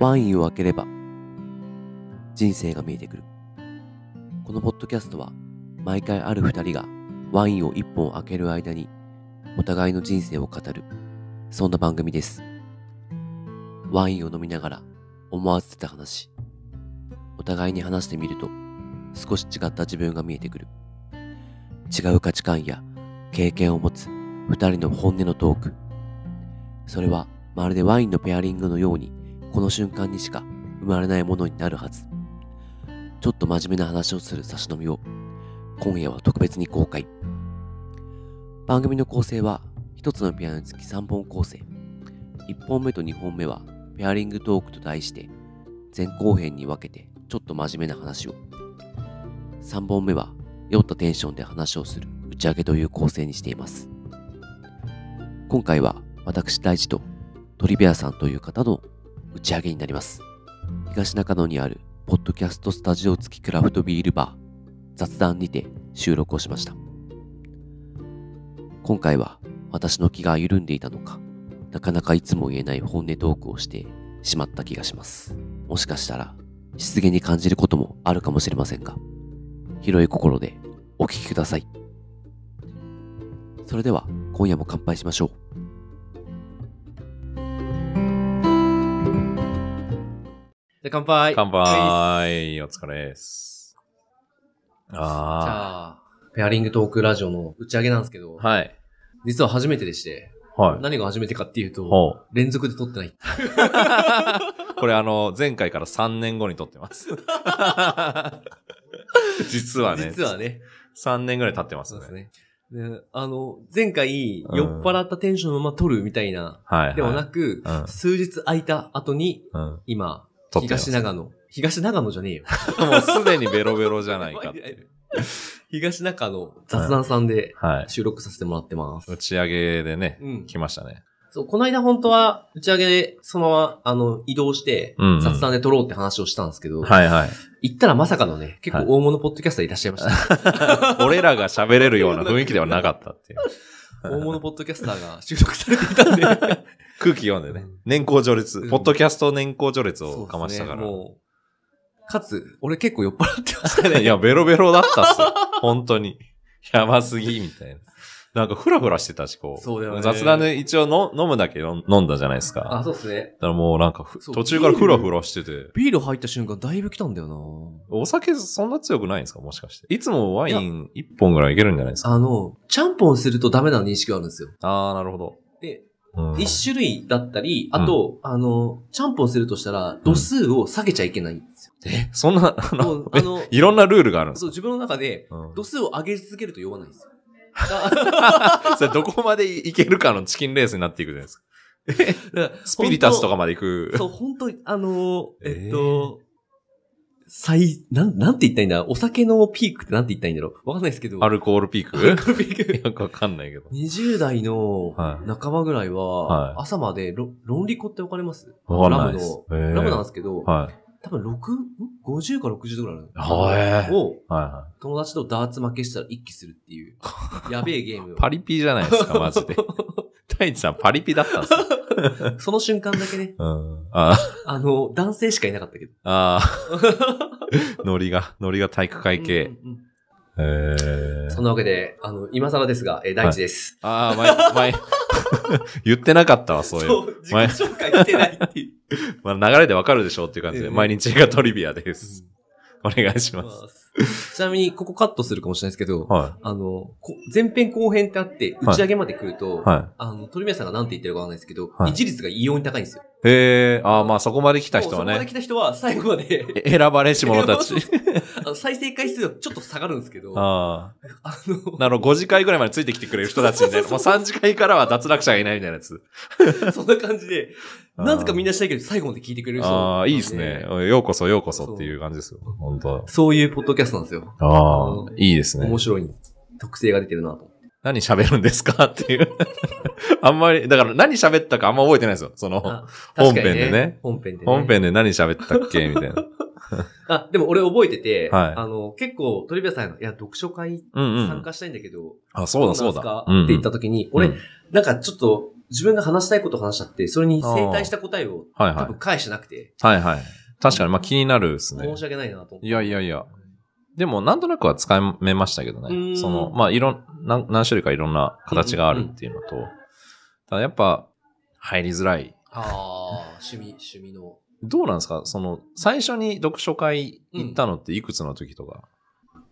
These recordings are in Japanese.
ワインを開ければ人生が見えてくる。このポッドキャストは毎回ある二人がワインを一本開ける間にお互いの人生を語る、そんな番組です。ワインを飲みながら思わず出た話。お互いに話してみると少し違った自分が見えてくる。違う価値観や経験を持つ二人の本音のトーク。それはまるでワインのペアリングのようにこの瞬間にしか生まれないものになるはず。ちょっと真面目な話をする差し飲みを今夜は特別に公開。番組の構成は一つのピアノにつき3本構成。1本目と2本目はペアリングトークと題して前後編に分けてちょっと真面目な話を。3本目は酔ったテンションで話をする打ち上げという構成にしています。今回は私大地とトリベアさんという方の打ち上げになります。東中野にあるポッドキャストスタジオ付きクラフトビールバー雑談にて収録をしました。今回は私の気が緩んでいたのか、なかなかいつも言えない本音トークをしてしまった気がします。もしかしたら失言に感じることもあるかもしれませんが、広い心でお聞きください。それでは今夜も乾杯しましょう。じゃあ乾杯乾杯お疲れです。じあゃあ、ペアリングトークラジオの打ち上げなんですけど、あ。はい。実は初めてでして、はい。何が初めてかっていうと。連続で撮ってない。これあの、前回から3年後に撮ってます。実はね。実はね。3年ぐらい経ってますね。そうですね。であの、前回、うん酔っ払ったテンションのまま撮るみたいな。ではなく、うん数日空いた後に、うん。今、撮ってます東長野、東長野じゃねえよ。もうすでにベロベロじゃないかっていう。東中野雑談さんではい。収録させてもらってます。打ち上げでね、うん。来ましたね。そう、この間本当は打ち上げでそのまま、あの、移動してうんうん、雑談で撮ろうって話をしたんですけど、はいはい。行ったらまさかのね、結構大物ポッドキャスターいらっしゃいました。俺らが喋れるような雰囲気ではなかったっていう。大物ポッドキャスターが収録されていたんで。空気読んでね。年功序列、うんポッドキャスト年功序列をかましたから。もう、かつ、俺結構酔っ払ってましたね。いや、ベロベロだったっすよ。本当に。やばすぎ、みたいな。なんか、ふらふらしてたし、こう。そうね雑談で一応の飲むだけ飲飲んだじゃないですか。あ、そうですね。だからもうなんか途中からふらふらしてて。ビール入った瞬間だいぶ来たんだよなお酒そんな強くないんですか？もしかして。いつもワイン一本ぐらいいけるんじゃないですか？あの、ちゃんぽんするとダメな認識があるんですよ。あー、なるほど。で、うん一種類だったり、あと、あの、ちゃんぽんするとしたら、度数を下げちゃいけないんですよ。え、そんな、あものう、あの、いろんなルールがあるんですそう、自分の中で、度数を上げ続けると酔わないんですよ。それどこまでいけるかのチキンレースになっていくじゃないですか。スピリタスとかまで行く。そう、本当に、あのーえ？えーっと、最、なん、なんて言ったらいいんだ？お酒のピークってなんて言ったらいいんだろう？わかんないですけど。アルコールピーク？アルコールピーク よくわかんないけど。20代のはい半ばぐらいは朝までロ、ロンリコってわかります？わかんないですラムの、ラムなんですけど、はい。多分6、ん ?50 か60度ぐらいあはいる。を、はいは友達とダーツ負けしたら一気するっていう、やべえゲーム。パリピじゃないですか、マジで。太一さんパリピだったんですよ。その瞬間だけね、うん。ああの、男性しかいなかったけど。あー、ノリが、ノリが体育会系。うんうんうんへえそんなわけで、あの、今更ですが、えー、大地です。ああ、前、前、言ってなかったわ、そういう。そう、自己紹介してないっていう。まあ、流れでわかるでしょうっていう感じで、うん毎日がトリビアです。お願いします。ちなみに、ここカットするかもしれないですけど、はあの、こ前編後編ってあって、打ち上げまで来ると、い。はあの、鳥宮さんが何て言ってるかわかんないですけど、はい維持率が異様に高いんですよ。い。へえ、ああ、まあそこまで来た人はそうそこまでね、来た人は最後まで、え選ばれし者たち。あの再生回数がちょっと下がるんですけど、ああのあ。、なるほど、5次会ぐらいまでついてきてくれる人たちみたいな。もう3次会からは脱落者がいないみたいなやつ。そんな感じで、なぜかみんなしたいけど、最後まで聞いてくれる人ああ、いいですね。ようこそようこそっていう感じですよ。本当そういうポッドキャストなんですよ。ああ、いいですね面。白い。特性が出てるなと。何喋るんですかっていう。あんまり、だから何喋ったかあんま覚えてないですよ。その、あ本編でね。本編でね。本編で何喋ったっけみたいな。あ、でも俺覚えてて、はいあの、結構、鳥部屋さんが、いや、読書会うんうん。参加したいんだけど、あ、そうだそうどなんすかだ。って言った時に、俺、うんなんかちょっと、自分が話したいことを話しちゃって、それに正対した答えをはいはい多分。返してなくて、はいはい。確かに、まあ気になるですね申。し訳ないなと思って。いやいやいや。でも、なんとなくは使めましたけどね。んその、まあ、いろん、何何種類かいろんな形があるっていうのと、ただやっぱ、入りづらい。ああ、趣味、趣味の。どうなんですか？その、最初に読書会行ったのっていくつの時とか？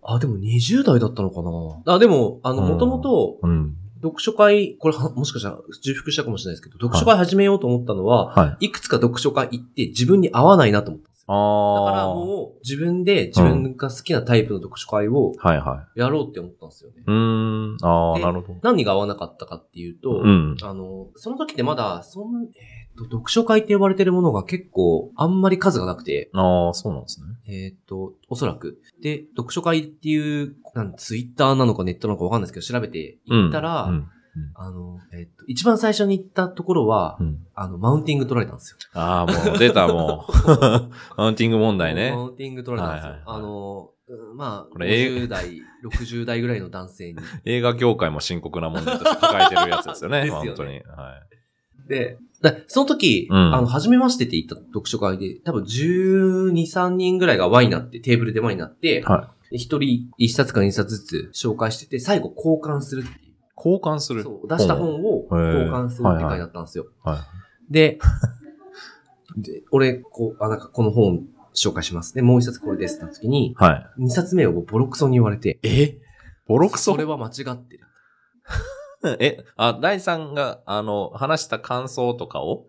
あ、でも20代だったのかなあ、でも、あの、うんもともと、うん。読書会、これは、もしかしたら重複したかもしれないですけど、読書会始めようと思ったのは、はい。いくつか読書会行って自分に合わないなと思ったんですよ。ああ。だからもう、自分で自分が好きなタイプの読書会をはいはやろうって思ったんですよね。い。うーん。ああ、でなるほど。何が合わなかったかっていうと、うん。あの、その時ってまだ、そん、えっ、と、読書会って呼ばれてるものが結構、あんまり数がなくて、ああ、そうなんですね。えっ、と、おそらく。で、読書会っていう、なんツイッターなのかネットなのかわかんないですけど、調べて行ったら、うん。あの、えっ、と、一番最初に行ったところは、うん。あの、マウンティング取られたんですよ。ああ、もう出た、もう。マウンティング問題ねマ。ウンティング取られたんですよ。はいはいはいあの、うんまあ、これ50代、60代ぐらいの男性に。映画業界も深刻な問題として抱えてるやつですよね。ですよね本当に。はい。で、だその時、うんあの、初めましてって言った読書会で、多分12、3人ぐらいが輪になって、テーブルで輪になって、はで一人一冊か二冊ずつ紹介してて、最後交換するっていう。交換する。そう、出した本を交換するって書いてあったんですよ。はい。で、で、俺、こう、あ、なんかこの本紹介します。で、もう一冊これですって時に、はい。二冊目をボロクソに言われて、え？ボロクソ？それは間違ってる。え、あ、第三が、あの、話した感想とかを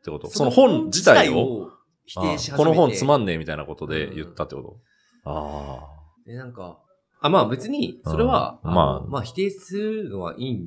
ってこと？その本自体を？否定し始めて。あこの本つまんねえみたいなことで言ったってこと、あで、なんか、あ、まあ別に、それは、うん。まあまあ否定するのはいい。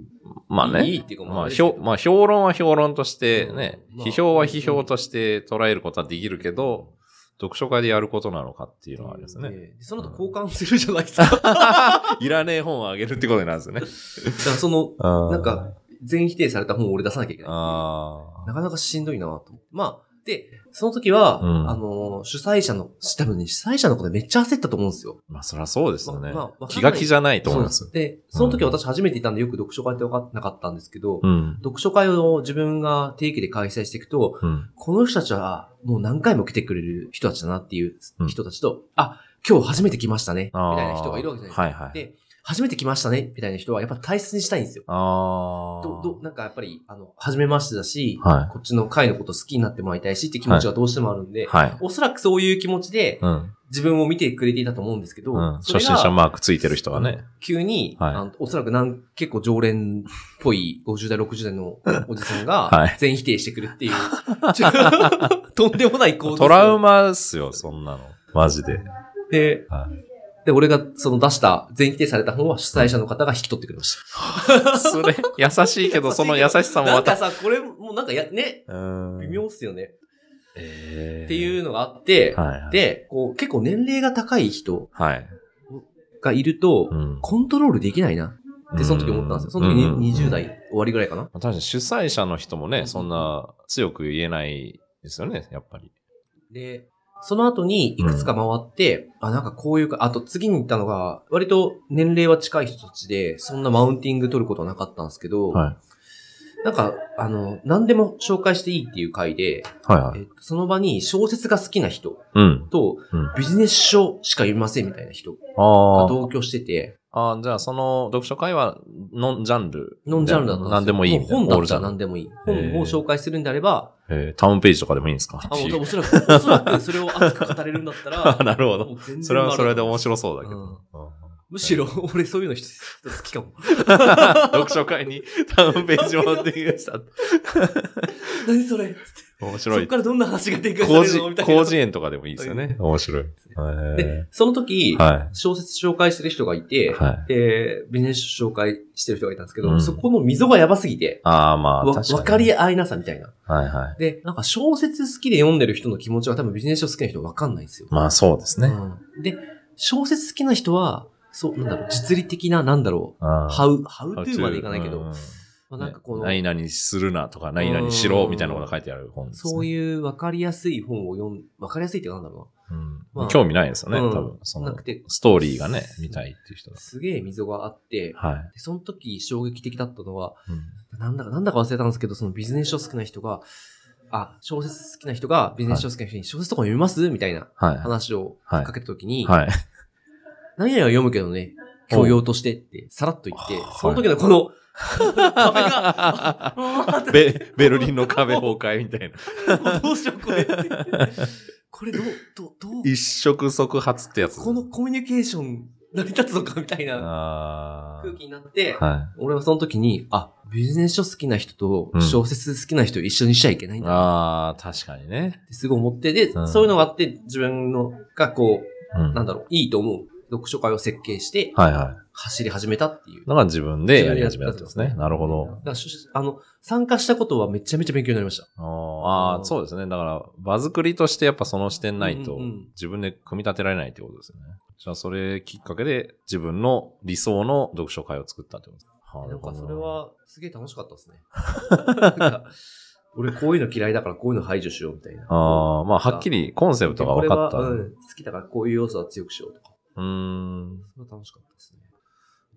まあね。いいっていうかまあまあ、評まあ、評論は評論としてね、うん。まあ批評は批評として捉えることはできるけど、読書会でやることなのかっていうのはありますね。でその後交換するじゃないですか。だかいらねえ本をあげるってことになるんですよね。らその、ななんか、全否定された本を俺出さなきゃいけない。あなかなかしんどいなと。まあ、で、その時は、うんあの、主催者の、多分ね、主催者のことめっちゃ焦ったと思うんですよ。まあ、そりゃそうですよね。まあまあ気が気じゃないと思います。です。で、その時私初めていたんでよく読書会って分かってなかったんですけど、うん。読書会を自分が定期で開催していくと、うん。この人たちはもう何回も来てくれる人たちだなっていううん人たちと、あ、今日初めて来ましたね、みたいな人がいるわけじゃないですか。はいはい。で、初めて来ましたね、みたいな人はやっぱ大切にしたいんですよ。ああ。ど、ど、なんかやっぱり、あの、初めましてだし、はいこっちの会のこと好きになってもらいたいしって気持ちがどうしてもあるんで、はい。おそらくそういう気持ちでうん。自分を見てくれていたと思うんですけど、うん。初心者マークついてる人はね。急に、はいあのおそらくなん結構常連っぽい50代、60代のおじさんが はい全否定してくるっていう、ち ょとんでもない構図トラウマっすよ、そんなの。マジで。で、はで、俺がその出した全否定された本は主催者の方が引き取ってくれました。それ、優しいけど、その優しさもまた。なんかさ、これもうなんかや、ね、うん微妙っすよね。えーっていうのがあって、はいはい。で、こう結構年齢が高い人はい。がいると、うんコントロールできないなってその時思ったんですよ。その時にうん20代終わりぐらいかな。確かに主催者の人もね、そんな強く言えないですよね、やっぱり。で、その後にいくつか回って、あ、なんかこういうか、あと次に行ったのが、割と年齢は近い人たちで、そんなマウンティング取ることはなかったんですけど、はい。なんか、あの、何でも紹介していいっていう回で、はいはい。えっと、その場に小説が好きな人うん。と、うん。ビジネス書しか読みませんみたいな人が同居してて、あー。じゃあ、その読書会はノンジャンル。ノンジャンルだったんですよ何でもいい。もう本だったら何でもいい。本を紹介するんであれば、えータウンページとかでもいいんですか？あ、もうおそらく、おそらくそれを熱く語れるんだったら、なるほど。それはそれで面い。白そうだけど。むしろ、俺そういうの一つ好きかも。読書会にタウンページを持ってきました。何それ？そ面白い。っからどんな話が展開されるの？み、たいな。工事園とかでもいいですよね。面白い。でへ、その時、小説紹介してる人がいて、い。はい。で、ビジネス書紹介してる人がいたんですけど、うんそこの溝がやばすぎて、ああ、まあ、わ確かり合いなさみたいな。はいはい。で、なんか小説好きで読んでる人の気持ちは多分ビジネス書好きな人分かんないんですよ。まあ、そうですね。うんで、小説好きな人は、そう、なんだろう、実利的な、なんだろう、あハウ、ハウトゥーまでいかないけど、うんまあ、なんかこの、何々するなとか、何々しろみたいなことが書いてある本です、ね。そういう分かりやすい本を読ん、分かりやすいってなんだろうんまあ興味ないですよね、うん多分。そのなくてストーリーがね、見たいっていう人うな。が。すげえ溝があって、はい。でその時衝撃的だったのは、うんなんだか、なんだか忘れたんですけど、そのビジネス書好きな人が、あ、小説好きな人がビジネス書好きな人に小説とか読みますみたいなはい。話をはいかけた時に、はい。何々は読むけどね、教養としてってさらっと言ってはい、その時のこの、壁が、ベ、ベルリンの壁崩壊みたいな。どうしようこれって。これどう、どう、どう、一触即発ってやつ。このコミュニケーション成り立つのかみたいなあ空気になって、ーは俺はその時に、あ、ビジネス書好きな人とうん小説好きな人を一緒にしちゃいけないい。んだなあー、確かにね。すごい思って、で、うんそういうのがあって自分のがこうん。う、なんだろう、いいと思う読書会を設計してはいはい。走り始めたっていう。のが自分でやり始めたってことですね。なるほど。あの、参加したことはめちゃめちゃ勉強になりました。あーあー、そうですね。だから、場作りとしてやっぱその視点ないとうんうん自分で組み立てられないってことですよね。じゃあそれきっかけで自分の理想の読書会を作ったってことですか？なんかそれはすげえ楽しかったですね。俺こういうの嫌いだからこういうの排除しようみたいな。ああ、まあはっきりコンセプトが分かった。好きだからこういう要素は強くしようとか。ーん。それは楽しかったですね。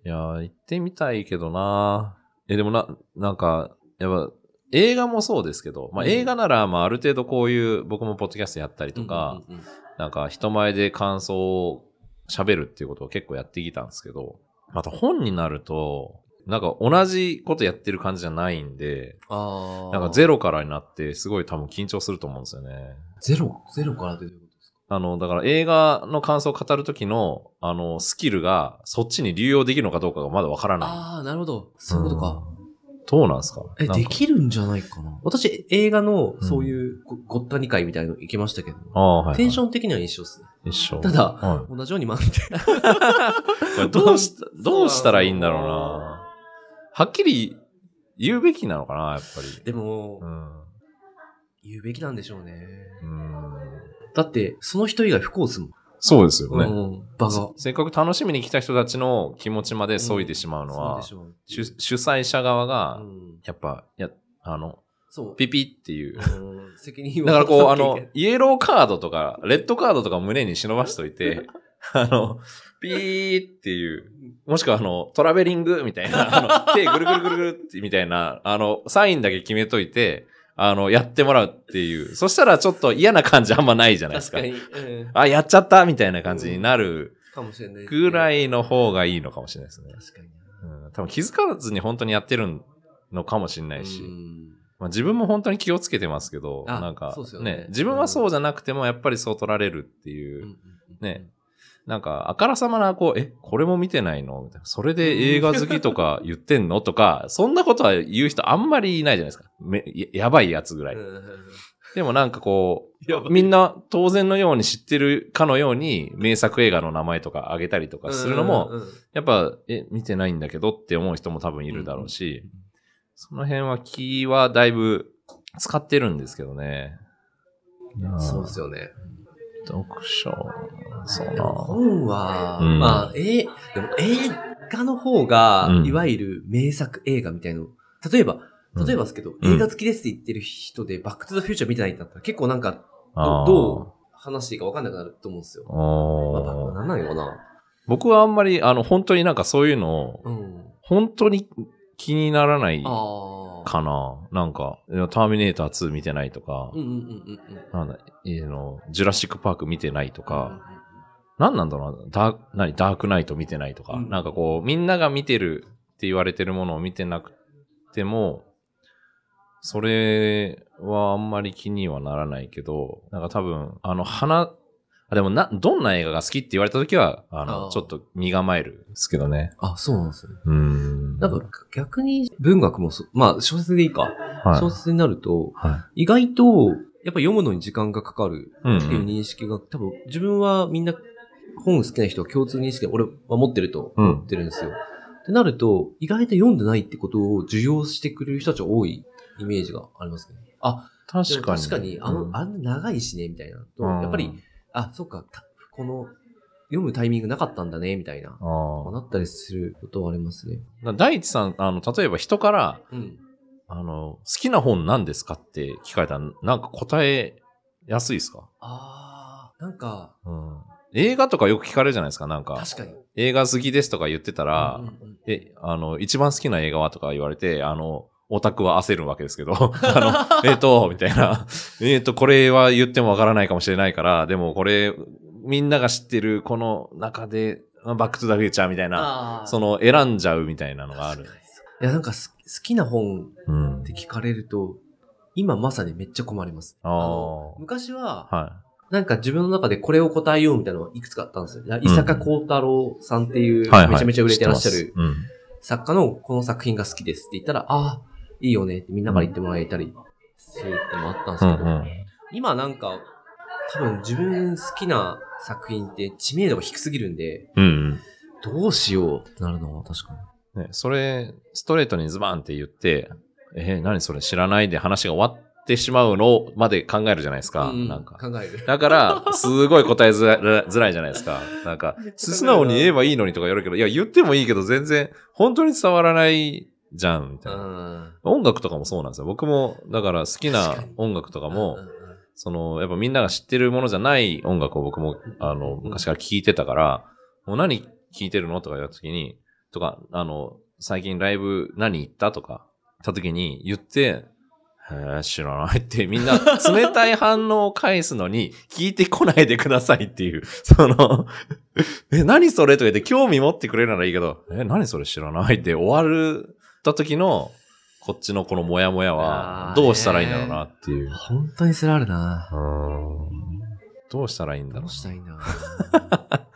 いやー、行ってみたいけどなえ、でもな、なんか、やっぱ、映画もそうですけど、まあうん映画なら、まあある程度こういう、僕もポッドキャストやったりとか、うんうんうんなんか人前で感想を喋るっていうことを結構やってきたんですけど、また本になると、なんか同じことやってる感じじゃないんで。なんかゼロからになってすごい多分緊張すると思うんですよね。ゼロ？ゼロからであの、だから映画の感想を語るときの、あの、スキルがそっちに流用できるのかどうかがまだわからない。ああ、なるほど。そういうことか。うん。どうなんですか？え、できるんじゃないかな。私、映画のそういうごごったに会みたいの行きましたけど、ああ、はい、はい。テンション的には一緒ですね。一緒。ただは同じように学んで。い これどうした、どうしたらいいんだろうな。はっきり言うべきなのかな、やっぱり。でも、うん。言うべきなんでしょうね。うん。だって、その人以外不幸ですもん。そうですよね。うん、場が。せっかく楽しみに来た人たちの気持ちまで削いでしまうのは、そうで主催者側がう、ん、やっぱ、や、あの、そう。ピピっていう。うん責任をだからこう、あのイエローカードとか、レッドカードとか胸に忍ばしといて、あの、ピーっていう、もしくはあの、トラベリングみたいな、あの、手ぐるぐるぐるぐるってみたいな、あの、サインだけ決めといて、あの、やってもらうっていう。そしたらちょっと嫌な感じあんまないじゃないですか。確かに。うんあ、やっちゃったみたいな感じになるかもしれない、ぐらい。いの方がいいのかもしれないですね。確かに。うん、多分気づかずに本当にやってるのかもしれないし。うんまあ、自分も本当に気をつけてますけど、あなんかそうですよね自分はそうじゃなくてもやっぱりそう取られるっていう、ね。なんか、あからさまな、こう、え、これも見てないの？みたいな。それで映画好きとか言ってんの？とか、そんなことは言う人あんまりいないじゃないですか。めややばいやつぐらい。うんでもなんかこう、みんな当然のように知ってるかのように名作映画の名前とか挙げたりとかするのも、やっぱ、え、見てないんだけどって思う人も多分いるだろうし、その辺は気はだいぶ使ってるんですけどね。そうですよね。読書、そうな。本は、うんまあ、えーでも映画の方が、うんいわゆる名作映画みたいなの。例えば、例えばですけど、うん映画好きですって言ってる人で、バックトゥザフューチャー見てないんだったら、結構なんか、どどう話していいか分かんなくなると思うんですよ。まあ、おーなんなんよな。僕はあんまり、あの、本当になんかそういうのを、うん。本当に気にならない。かな。なんか、ターミネーター2見てないとかの、ジュラシックパーク見てないとうんか、なんなんだろうな、ダーク、何、ダークナイト見てないとか、うん。なんかこう、みんなが見てるって言われてるものを見てなくても、それはあんまり気にはならないけど、なんか多分、あの、花、あ、でもな、どんな映画が好きって言われたときは、あの、あーちょっと身構えるんですけどね。あ、そうなんですね。うん。なんか逆に文学もそ、まあ小説でいいか。はい、小説になると、は意外と、やっぱ読むのに時間がかかるい。うん、っていう認識が、多分自分はみんな本好きな人は共通認識で俺は持ってるとうん。思ってるんですよ。ってなると、意外と読んでないってことを受容してくれる人たちが多いイメージがありますね。あ、確かに。確かに、あの、うんあんな長いしね、みたいなと、うんやっぱり、あ、そっか、たこの読むタイミングなかったんだね、みたいな。あなったりすることはありますね。あ。大地さん、あの、例えば人から、うん。あの、好きな本何ですかって聞かれたら、なんか答えやすいですか？あー、なんか、うん。映画とかよく聞かれるじゃないですか、なんか。確かに。映画好きですとか言ってたら、うんうんうんえ、あの、一番好きな映画はとか言われて、あの、オタクは焦るわけですけど、あの、えっと、みたいな、えっと、これは言ってもわからないかもしれないから、でもこれ、みんなが知ってるこの中で、バックトゥザフューチャーみたいな、その選んじゃうみたいなのがある。いや、なんかす好きな本うんっ。て聞かれると、今まさにめっちゃ困ります。昔は、はなんか自分の中でこれを答えようみたいなのがいくつかあったんですよ。伊坂幸太郎さんっていう。めちゃめちゃ売れてらっしゃる作家のこの作品が好きですって言ったら、ああ、いいよねってみんなから言ってもらえたりするってのもあったんですうん。けど、うん、うん。今なんか、多分自分好きな作品って知名度が低すぎるんで、うん、どうしようってなるのは確かに。うん。ね、それ、ストレートにズバンって言って、えー何それ知らないで話が終わってしまうのまで考えるじゃないですか。うんなんか。考える。だから、すごい答えづらづらいじゃないですか。なんか 素直に言えばいいのにとか言われるけど、いや、言ってもいいけど、全然、本当に伝わらないじゃん、みたういな。ん。音楽とかもそうなんですよ。僕も、だから好きな音楽とかもその、やっぱみんなが知ってるものじゃない音楽を僕も、あの、昔から聴いてたから、もう何聴いてるのとか言った時に、とか、あの、最近ライブ何行ったとか、言った時に言って、へえ、知らないって、みんな冷たい反応を返すのに、聞いてこないでくださいっていう、その、え、何それとか言って興味持ってくれるならいいけど、え、何それ知らないって終わるた時の、こっちのこのモヤモヤはどうしたらいいんだろうなっていう。本当にそれあるな。どうしたらいいんだろどうしたらいいんだろうな。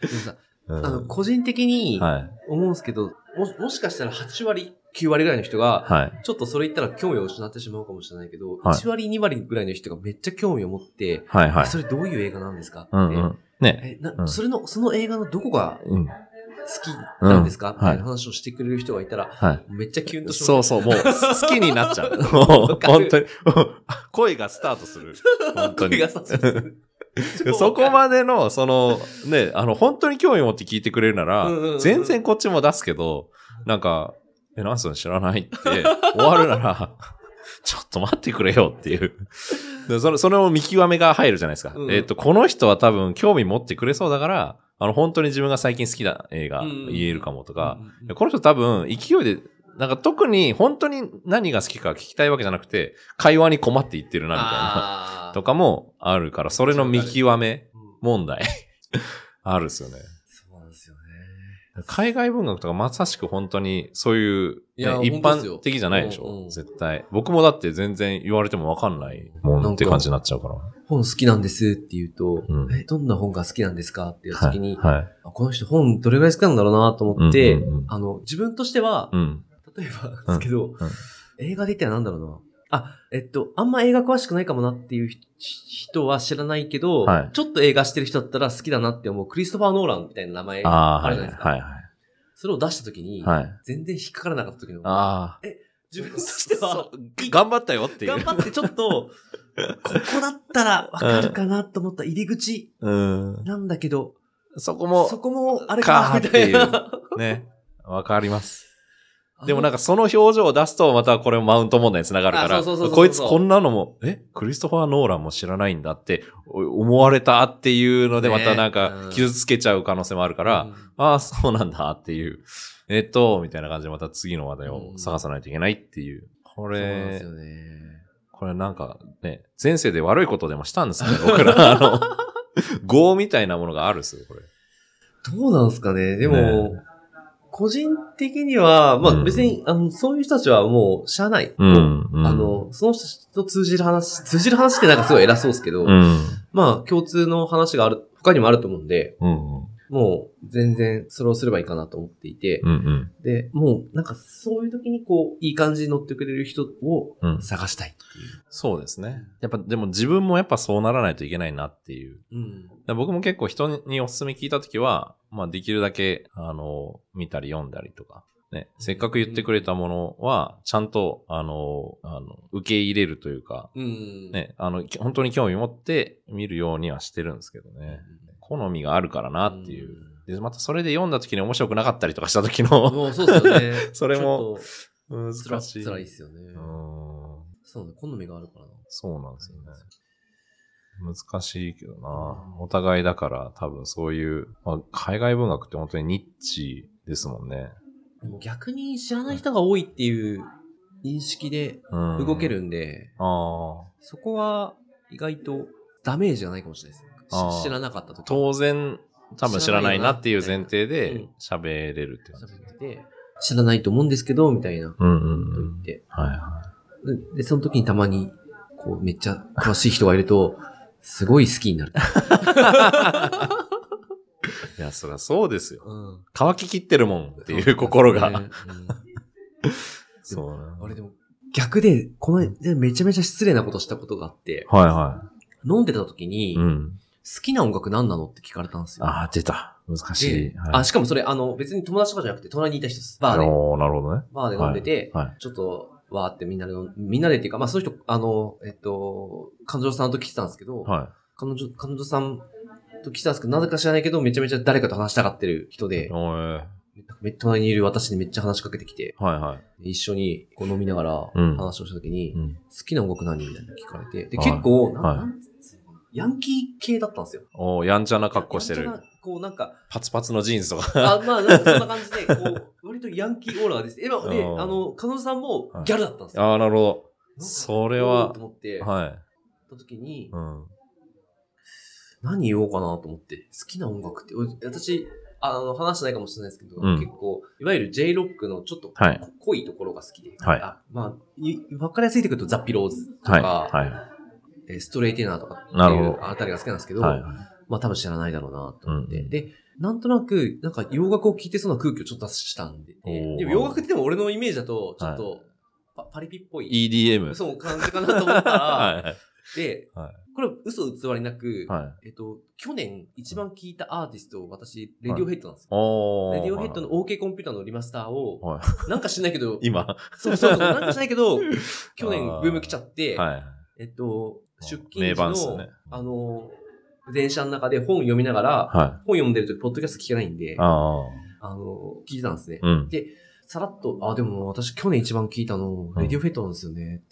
でもさ、う。うんあの、個人的にはい。思うんですけど、も、もしかしたら8割、9割ぐらいの人が、はい。ちょっとそれ言ったら興味を失ってしまうかもしれないけど、はい1割、2割ぐらいの人がめっちゃ興味を持って、はい。はいえ。それどういう映画なんですかって、うんうん。ね。えなうんそれの、その映画のどこがうん。好きなんですか、うんみたいな話をしてくれる人がいたら、はい。めっちゃキュンとします。そうそう、もう好きになっちゃう。本当に。恋がスタートする。本当に声。がさすそこまでの、その、ね、あの、本当に興味持って聞いてくれるならうんうんうん、全然こっちも出すけど、なんか、え、何それ知らないって終わるなら、ちょっと待ってくれよっていう。でそれ、それを見極めが入るじゃないですか。うんえっ、と、この人は多分興味持ってくれそうだから、あの、本当に自分が最近好きな映画うん。言えるかもとか、この人多分勢いで、なんか特に本当に何が好きか聞きたいわけじゃなくて、会話に困っていってるなみたいな。とかもあるから、それの見極めうん。問題。あるっすよね。海外文学とかまさしく本当にそういう、ねいや一般的じゃないでしうんうんょ絶対。僕もだって全然言われてもわかんないもんって感じになっちゃうから。本好きなんですって言うと、うんえ、どんな本が好きなんですかっていうはい。時に、はい。あこの人本どれぐらい好きなんだろうなと思って、うんうんうんあの、自分としては、うん。例えばですけど、うん映画で言ったらなんだろうな。あ、えっと、あんま映画詳しくないかもなっていうひ人は知らないけど、はいちょっと映画してる人だったら好きだなって思うクリストファー・ノーランみたいな名前あるじゃないですか。はい。それを出した時に、はい。全然引っかからなかった時の、ああ。自分としては頑張ったよっていう。頑張ってちょっと、ここだったらわかるかなと思った入り口うん。なんだけど、そこも、そこもあれかなみたいかな。ね。わかります。でもなんかその表情を出すとまたこれもマウント問題につながるから、こいつこんなのも、え？クリストファー・ノーランも知らないんだってお思われたっていうのでまたなんかん傷つけちゃう可能性もあるから、うんああ、そうなんだっていう。えっと、みたいな感じでまた次の話題を探さないといけないっていう。こそうなんでれす、よね。これなんかね、前世で悪いことでもしたんですかね、僕ら。あの、業みたいなものがあるんですよ、これ。どうなんですかねでも、ね個人的には、まうんあ別に、あの、そういう人たちはもう、しゃあない。うん。うんあ、の、その人と通じる話、通じる話ってなんかすごい偉そうですけど、うん。まあ共通の話がある、他にもあると思うんで、うん。もう全然それをすればいいかなと思っていて、うん。うん。で、もうなんかそういう時にこう、いい感じに乗ってくれる人をうん。探したいってそうですね。やっぱ、でも自分もやっぱそうならないといけないなっていう。いう。うん。僕も結構人におすすめ聞いたときは、まあできるだけ、あの、見たり読んだりとか、ね、せっかく言ってくれたものは、ちゃんと、あの、あの、受け入れるというか、うん。ね、あの、き本当に興味持って見るようにはしてるんですけどね。好みがあるからなっていう。んで、またそれで読んだ時に面白くなかったりとかした時のもうそうですよね。それも難しい。辛いですよね。うんそうね、好みがあるからな。そうなんですよね。難しいけどな。お互いだから多分そういう、まあ、海外文学って本当にニッチですもんね。でも逆に知らない人が多いっていう認識でうん。動け。るんで、ああ。そこは意外とダメージがないかもしれないですね。知らなかった時当然、多分知らないなっていう前提うでん喋れるっていう。喋ってて、知らないと思うんですけど、みたいなこうんうとんうん。言って。はいはで、その時にたまに、こう、めっちゃ詳しい人がいると、すごい好きになる。い。いや、そりゃそうですよ。うん。乾ききってるもんっていう心が。ねうんそうな。あれでも、逆で、この間めちゃめちゃ失礼なことしたことがあって、はいは飲んでた時に、い。うん。好きな音楽何なのって聞かれたんですよ。ああ、出た。難しい。で、はいあ、しかもそれ、あの、別に友達とかじゃなくて、隣にいた人です。バーで。なるほどね。バーで飲んでて、はい。ちょっと、わーってみんなで飲ん、みんなでっていうか、まあ、その人、あの、えっと、彼女さんと来てたんですけど、は彼女、彼女さんと来てたんですけど、なぜか知らないけど、めちゃめちゃ誰かと話したがってる人い。で、め隣にいる私にめっちゃ話しかけてきて、はいはい。一緒にこう飲みながらうん話をした時に、うん。好きな音楽何？みたいなの聞かれて、で、はい結構、なはいなんヤンキー系だったんですよ。おーやんちゃな格好してるこうなんか、パツパツのジーンズとか。あ、まあ、なんかそんな感じで、こう、割とヤンキーオーラがです。え、まあで、うんあの、彼女さんもギャルだったんですよ。ああ、なるほど。それはと思って、はい。た時に、うん。何言おうかなと思って、好きな音楽って、俺私、あの、話してないかもしれないですけど、うん結構、いわゆる J ロックのちょっと濃いところが好きで、はいあまあ、いわかりやすいとくるとザ・ピローズとか、はい。はい。えーストレイテナーとかっていうあたりが好きなんですけど、はい。まあ多分知らないだろうなと思って、うんで、なんとなく、なんか洋楽を聴いてそうな空気をちょっと出したんで、でも洋楽ってでも俺のイメージだと、ちょっと、パパリピっぽい、EDM。そう感じかなと思ったら、はい。で、はいこれ嘘偽りなく、はい。えっと、去年一番聴いたアーティストを私、レディオヘッドなんですよ。レディオヘッドの OK コンピューターのリマスターを、はなんか知んないけど、今。そうそうそう、なんか知んないけど、去年ブーム来ちゃって、はい。えっと、あ出勤名時の、ねあの、電車の中で本読みながら、は本読んでるとき、ポッドキャスト聞けないんでい。、ああの、聞いてたんですね。あ。うん。で、さらっと、あ、でも私去年一番聞いたの、うんレディオフェットなんですよね。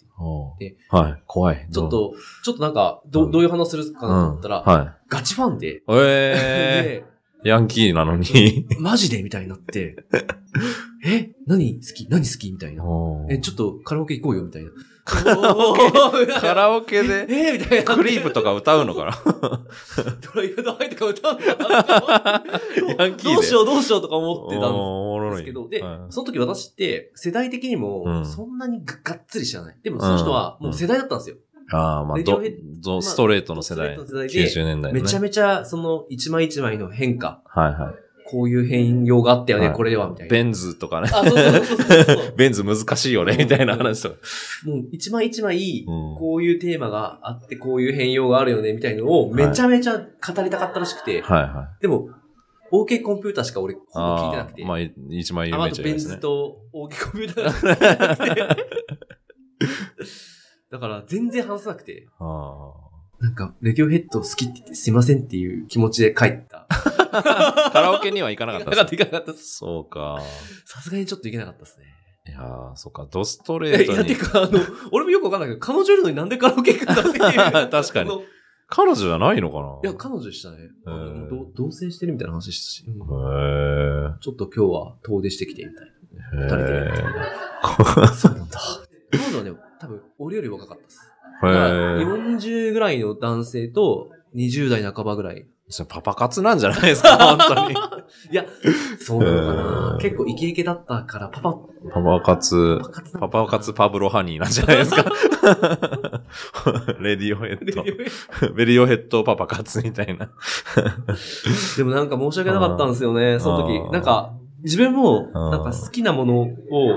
ってはい。怖い。ちょっと、ちょっとなんか、ど、うんどういう話するかうん、なと思ったら、はガチファンで、い。えー、ヤンキーなのに。でマジで？みたいになって、え？何好き？何好き？みたいな。え、ちょっとカラオケ行こうよみたいな。カラオケで、えみたいな。クリープとか歌うのかな？ドライブドハイとか歌うんだな？どうしようどうしようとか思ってたんですけど、で、はいその時私って世代的にうもんそんなにががっつり知らない。でもその人はもう世代だったんですよ。ああ、まあ、どどストレートの世代。世代で90年代のね。めちゃめちゃその一枚一枚の変化、はいはい。こういう変容があったよね、はいこれではみたいな。ベンズとかね。あ、そうそうそうそうそう。ベンズ難しいよね、みたいな話とか。もう一枚一枚、うんこういうテーマがあって、こういう変容があるよね、みたいのをめちゃめちゃ語りたかったらしくて、はいはい。でも、OK コンピューターしか俺ほぼ聞いてなくて、まあ、い一枚有ああとベンズ名じゃないですね。と OK コンピューターしか聞いてなくて、だから全然話せなくて、あなんか、レディオヘッド好きって言ってすいませんっていう気持ちで帰った。ー カラオケには行かなかったなかった、ですねいかなかった。そうか。さすがにちょっといけなかったですね。いやー、そうか。ドストレートにて。か、あの、俺もよくわかんないけど、彼女いるのになんでカラオケ行くんだっていう。確かにあのい彼女じゃないのかな？や、彼女でしたね。同棲してるみたいな話したし、うんへちょっと今日は遠出してきてみたいえ。二人で。そうなんだ。彼女はね、多分、俺より若かったです。え。へだからえ。40ぐらいの男性と、20代半ばぐらい。じゃあパパ活なんじゃないですか、本当に。いや、そうなのかへなー。結構イケイケだったから、パパ、パパ活パ、パ活なパブロハニーなんじゃないですか。レディオヘッド。レディオヘッベリオヘッドパパ活みたいな。でもなんか申し訳なかったんですよね、その時なんか、自分も、なんか好きなものを、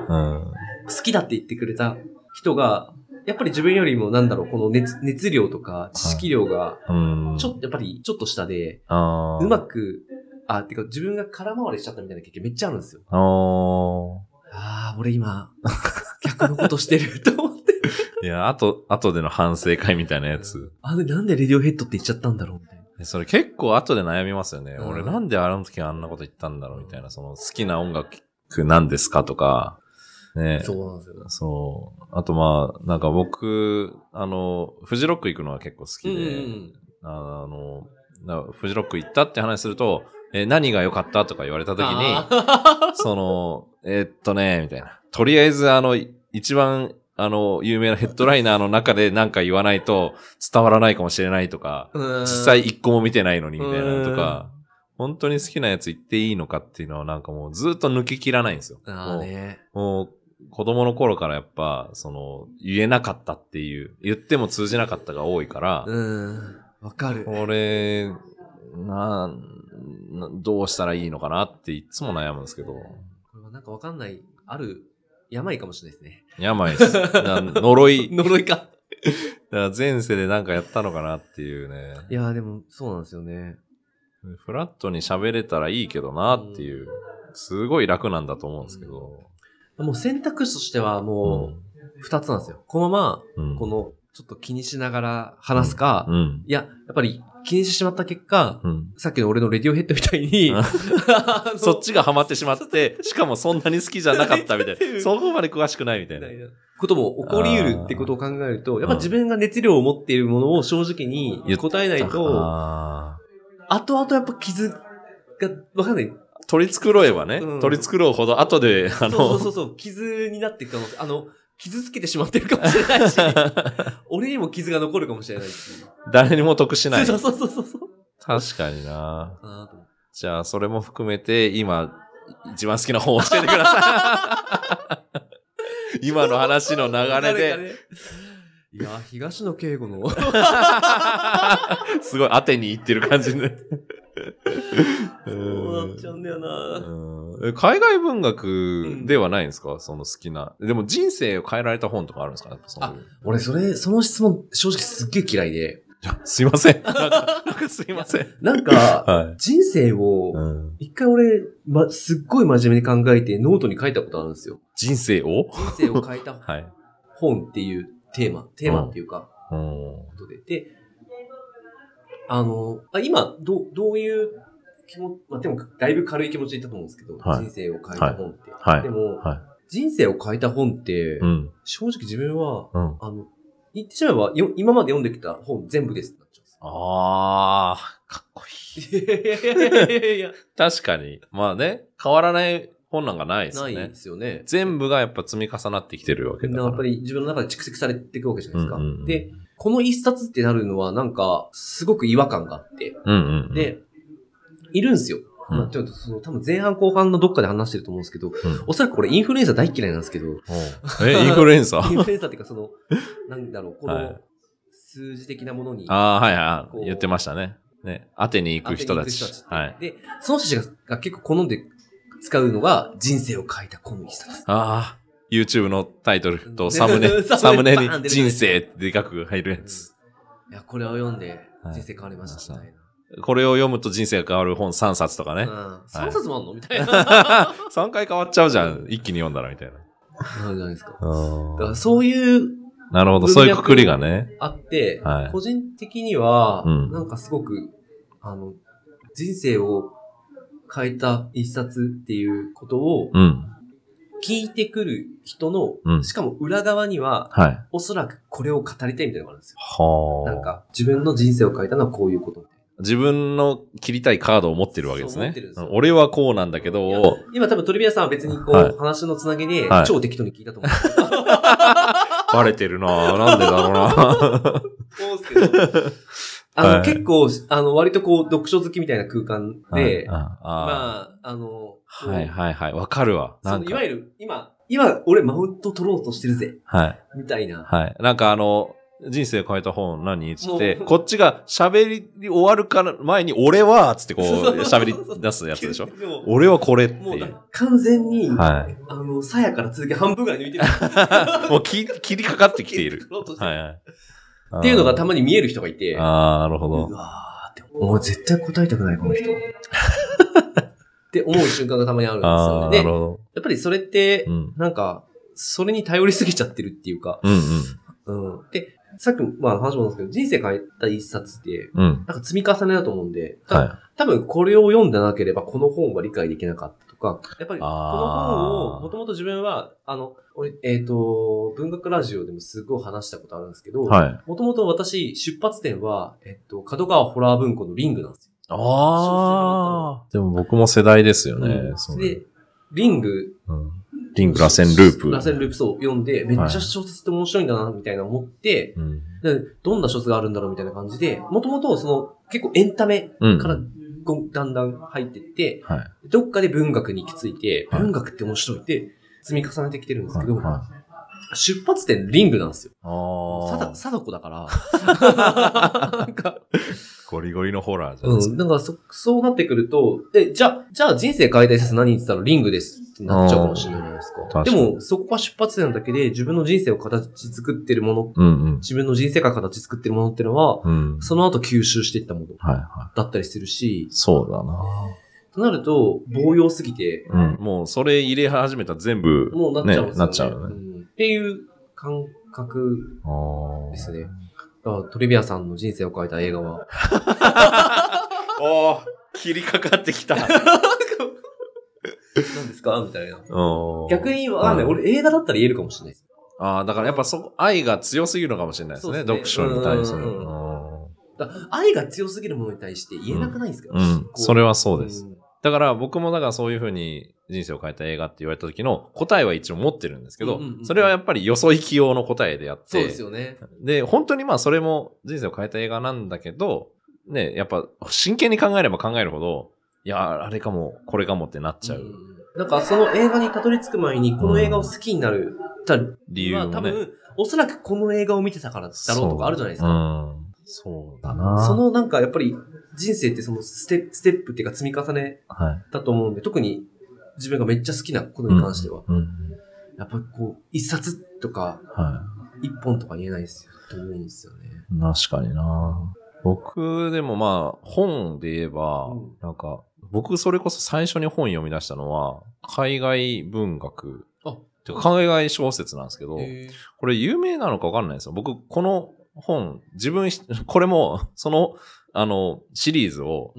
うん。好きだって言ってくれた人が、やっぱり自分よりもなんだろう、この熱、熱量とか知識量が、うん。ちょっとやっぱりちょっと下で、うまく、あ、てか自分が空回りしちゃったみたいな経験めっちゃあるんですよ。あーああ、俺今、逆のことしてると思って。いや、あと、後での反省会みたいなやつ。あれなんでレディオヘッドって言っちゃったんだろうみたいな。それ結構後で悩みますよね。うん俺なんであの時あんなこと言ったんだろうみたいな、その好きな音楽なんですかとか、ね。そうなんですよ。そう。あとまあ、なんか僕、あの、フジロック行くのは結構好きで、うんあの、なフジロック行ったって話すると、え、何が良かったとか言われた時に、あ その、えーっとね、みたいな。とりあえずあの、一番、あの、有名なヘッドライナーの中で何か言わないと伝わらないかもしれないとか、ー実際一個も見てないのにみたいなのとか、本当に好きなやつ言っていいのかっていうのはなんかもうずっと抜けきらないんですよ。あーね。もう子供の頃からやっぱ、その、言えなかったっていう、言っても通じなかったが多いから、うん。わかる。これ、な、などうしたらいいのかなっていつも悩むんですけど、これはなんかわかんない、ある病かもしれないですね。病です。な呪い。呪いか。だから前世でなんかやったのかなっていうね。いやーでも、そうなんですよね。フラットに喋れたらいいけどなっていう、すごい楽なんだと思うんですけど。もう選択肢としてはもう、二つなんですよ。このまうん、ま、この、ちょっと気にしながら話すか、うん。いや、やっぱり気にしてしまった結果、うん。さっきの俺のレディオヘッドみたいに、そっちがハマってしまって、しかもそんなに好きじゃなかったみたいな。そこまで詳しくないみたいな。ことも起こり得るってことを考えると、やっぱ自分が熱量を持っているものを正直に答えないと、あ後々やっぱ傷が、わかんない。ー取り繕えばね、うん取り繕うほど後で、あの、そうそうそう、傷になっていく可能性、あの、傷つけてしまってるかもしれないし、俺にも傷が残るかもしれないし。誰にも得しない。そうそうそうそうそう。確かにな。じゃあ、それも含めて、今、一番好きな本を教えてください。今の話の流れで、ねいや、東野圭吾の、すごい当てにいってる感じで。そうなっちゃうんだよな。海外文学ではないんですか、その好きな。でも人生を変えられた本とかあるんですか？やっぱそういう俺、それ、その質問、正直すっげえ嫌いで。すいません。なんか、なんかすいません。なんか、はい。人生を、うん、一回俺、ま、すっごい真面目に考えてノートに書いたことあるんですよ。人生を？人生を変えた はい。本っていうテーマ、テーマっていうか、うんことで。で、あの、あ今、どう、どういう気持ち、まあ、でも、だいぶ軽い気持ちで言ったと思うんですけど、はい人生を変えた本って。はいでも、は人生を変えた本って、うん。正直自分は、うん。あの、言ってしまえば、よ今まで読んできた本全部ですってなっちゃうんですよ。あー、かっこいい。いやいやいやいやいや、確かに。まあね、変わらない本なんかないですないよねで。すよね。全部がやっぱ積み重なってきてるわけだから。やっぱり自分の中で蓄積されていくわけじゃないですか。うんうんうんで、この一冊ってなるのはなんか、すごく違和感があって。うんうんうん。で、いるんですよ。うんまあ、ちょっとその、多分前半後半のどっかで話してると思うんですけど、うんおそらくこれインフルエンザ大嫌いなんですけど、え、インフルエンザインフルエンザっていうかその、なんだろう、このはい数字的なものに、ああ、はいはい。言ってましたね。ね。当てに行く人たち。はい。で、その人たちがが結構好んで使うのが人生を変えたこの一冊。ああ、YouTube のタイトルと サムネ、ササムムネに人生ってでかく入るやつ。いや、これを読んではい人生変わりましたみたいこれを読むと人生が変わる本3冊とかね。な。うん。3冊もあんの？みたいな。な3回変わっちゃうじゃん。一気に読んだらみたいな。るじゃないですか。だからそういうなるほど。そういうくくりがね。あって、はい個人的には、うんなんかすごく、あの、人生を変えた一冊っていうことをうん。聞いてくる人の、うんしかも裏側には、はい。おそらくこれを語りたいみたいなのがあるんですよ。はあ。なんか、自分の人生を変えたのはこういうこと自分の切りたいカードを持ってるわけですねそう持ってるんですよ。俺はこうなんだけな。いやど、今多分トリビアさんは別にこう、はい話のつなげで、はい超適当に聞いたと思う。バレてるなぁなんでだろうなそうですけど。あの、はい結構、あの、割とこう、読書好きみたいな空間で、まあ、あの、あはいはいはい。わかるわ。そのなんかいわゆる、今、今、俺マウント取ろうとしてるぜ、はい。みたいな。はい。なんかあの、人生変えた本何つって、こっちが喋り終わるから前に、俺はつってこう喋り出すやつでしょ？俺はこれってもう。完全に、はい。あの、鞘から続き半分ぐらい抜いてる。もう切切りかかってきているはいはい。っていうのがたまに見える人がいて、ああ、なるほうど。わーって、もう絶対答えたくない、この人。って思う瞬間がたまにあるんですあよあ、ね。で、なるほど。やっぱりそれってう、ん。なんか、それに頼りすぎちゃってるっていうか、うんうん。うん。で、さっきも、まあ話もなんですけど、人生変えた一冊って、うん。なんか積み重ねだと思うんで、たはい。多分これを読んでなければこの本は理解できなかっか、やっぱりこの本を、もともと自分は、あの、俺、えっ、と、文学ラジオでもすごい話したことあるんですけど、はい。もともと私、出発点は、えっと、角川ホラー文庫のリングなんですよ。ああ。でも僕も世代ですよね。うんで、リング、うんリング、螺旋ループ。螺旋ループそう読んで、めっちゃ小説って面白いんだな、みたいな思って、うん。でどんな小説があるんだろうみたいな感じで、もともとその、結構エンタメうん。からだんだん入ってって、はい。どっかで文学に行き着いて、はい文学って面白いって積み重ねてきてるんですけど、は出発点リングなんですよ。ああ。貞子だから。なんか、ゴリゴリのホラーじゃないですうん。なんかそ、そうなってくると、え、じゃあ、じゃあ人生変えたい説何言ってたらリングですってなっちゃうかもしれないじゃないですか。であー確かにも、そこが出発点だけで自分の人生を形作ってるもの、か。うんうん。自分の人生が形作ってるものっていうのは、うん。その後吸収していったものはいはだったりするしい。、そうだな。となると、棒用すぎて、うん。もうそれ入れ始めたら全部、もうなっちゃうんですよね。ねなっちゃうよねんっていう感覚ああ。ですね。トリビアさんの人生を変えた映画は、おー切りかかってきた。何ですか？みたいな。うん逆にわかんない。うん俺映画だったら言えるかもしれないです。ああ、だからやっぱそこ、愛が強すぎるのかもしれないですね。読書に対する。愛が強すぎるものに対して言えなくないですか、うんこそれはそうですんだから僕もだからそういうふうに人生を変えた映画って言われた時の答えは一応持ってるんですけど、うんうんうんそれはやっぱりよそ行き用の答えであって、そうですよね。で、本当にまあそれも人生を変えた映画なんだけど、ね、やっぱ真剣に考えれば考えるほど、いや、あれかも、これかもってなっちゃう。んなんかその映画にたどり着く前に、この映画を好きになる、た理由もね。まあ多分、おそらくこの映画を見てたからだろうとかあるじゃないですか。うん。そうだな。そのなんかやっぱり人生ってそのステステップっていうか積み重ねはい。だと思うんで、特に自分がめっちゃ好きなことに関しては、うん。うんやっぱりこう、一冊とか、は一本とか言えないですよ、と思うんですよね。い。確かにな。僕でもまあ、本で言えば、うんなんか、僕それこそ最初に本読み出したのは、海外文学。あてか海外小説なんですけど、へこれ有名なのかわかんないですよ。僕、この本、自分、これも、その、あの、シリーズを、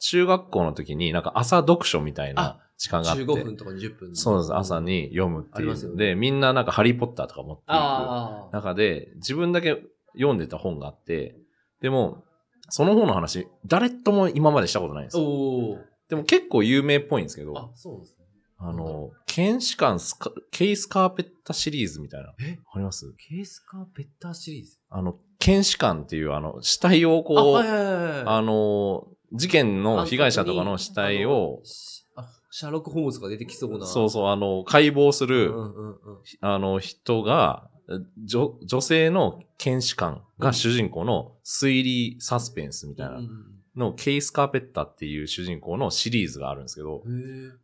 中学校の時になんか朝読書みたいなあ時間があって。15分とか20分。そうです。朝に読むっていう。で、みんななんかハリーポッターとか持っていくああ。中で、自分だけ読んでた本があって、でも、その本の話、誰とも今までしたことないんですよ。でも結構有名っぽいんですけど、あ、そうですね。あの、検視官スカ、ケイスカーペッタシリーズみたいな。え？わかります？ケースカーペッターシリーズ？あの、検視官っていうあの、死体をあ、こう、はいはいはいはい。あの、事件の被害者とかの死体を、あ、シャーロック・ホームズが出てきそうな。そうそう、あの、解剖すうる。あの、人が、女、女性の検視官が主人公の推理サスペンスみたいなの、ケイス・カーペッタっていう主人公のシリーズがあるんですけど。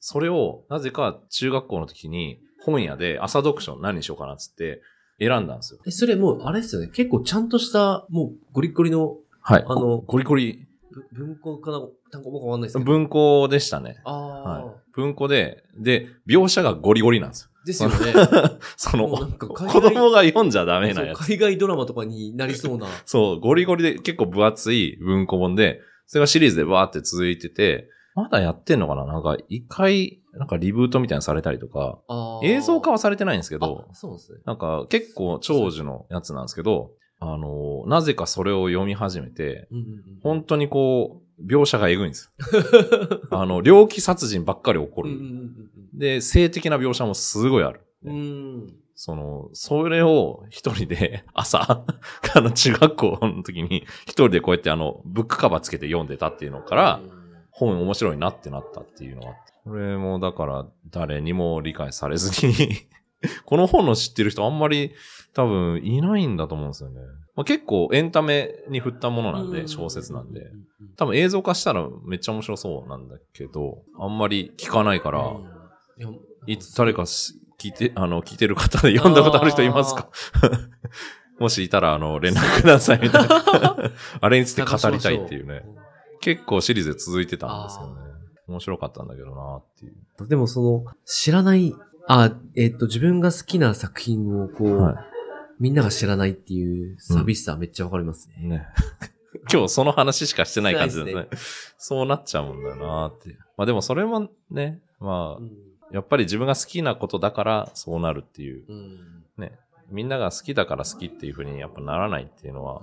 それをなぜか中学校の時に本屋で朝読書何にしようかなっつって選んだんですよ。え、それもう、あれですよね。結構ちゃんとした、もう、ゴリゴリの、はい。あのゴリゴリ、ぶ文庫かな単語もわかんないですけど。文庫でしたね。ああ、はい。文庫で、で、描写がゴリゴリなんですよ。ですよね。その、子供が読んじゃダメなやつ。海外ドラマとかになりそうな。そう、ゴリゴリで結構分厚い文庫本で、それがシリーズでバーって続いてて、まだやってんのかななんか一回、なんかリブートみたいなのされたりとか、映像化はされてないんですけどあ、そうなんですね。なんか結構長寿のやつなんですけど、あの、なぜかそれを読み始めて、うんうんうん本当にこう、描写がエグいんですよ。あの、猟奇殺人ばっかり起こる。うんうんで、性的な描写もすごいある。うん。その、それを一人で 朝、あの、中学校の時に一人でこうやってあの、ブックカバーつけて読んでたっていうのから、本面白いなってなったっていうのがあって。これもだから誰にも理解されずに この本の知ってる人あんまり多分いないんだと思うんですよね。まあ、結構エンタメに振ったものなんで、小説なんで。。多分映像化したらめっちゃ面白そうなんだけど、あんまり聞かないから、うんいつ誰かし聞いて、あの、聞いてる方で読んだことある人いますか？もしいたら、あの、連絡くださいみたいな。あれについて語りたいっていうね。。結構シリーズで続いてたんですよね。面白かったんだけどなっていう。でもその、知らない、あ、えっ、と、自分が好きな作品をこう、はい。みんなが知らないっていう寂しさはめっちゃわかりますね。ね。今日その話しかしてない感じですしてなね。そうなっちゃうんだよなって。まあでもそれもね、まあ、やっぱり自分が好きなことだからそうなるっていう。うんね。みんなが好きだから好きっていうふうにやっぱならないっていうのは、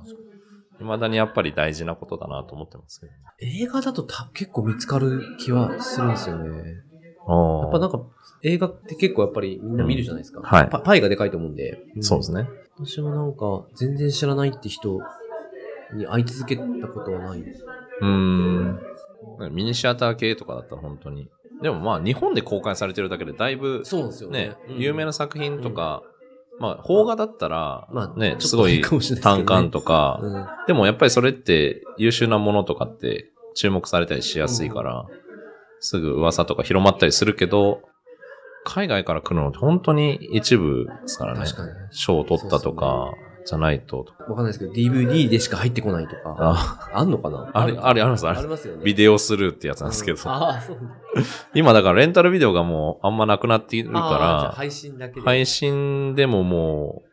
未だにやっぱり大事なことだなと思ってますけどね。映画だとた結構見つかる気はするんですよね。ややっぱなんか映画って結構やっぱりみんな見るじゃないですか。うんはいパパイがでかいと思うんで。そうですね。私もなんか全然知らないって人に会い続けたことはない。うーん。ミニシアター系とかだったら本当に。でもまあ日本で公開されてるだけでだいぶそうですよねね。、うん有名な作品とか、まあ邦画だったら、まあね、すごい単館とか、うん。でもやっぱりそれって優秀なものとかって注目されたりしやすいから、すぐ噂とか広まったりするけど、海外から来るのって本当に一部ですからね。賞を取ったとか、じゃないと。わかんないですけど、DVD でしか入ってこないとか。あ、あんのかな？あれ、あれ、あります、ありますよね。ビデオスルーってやつなんですけど。ああ、そう。今だからレンタルビデオがもうあんまなくなっているか配信だけで。ら、配信でももう、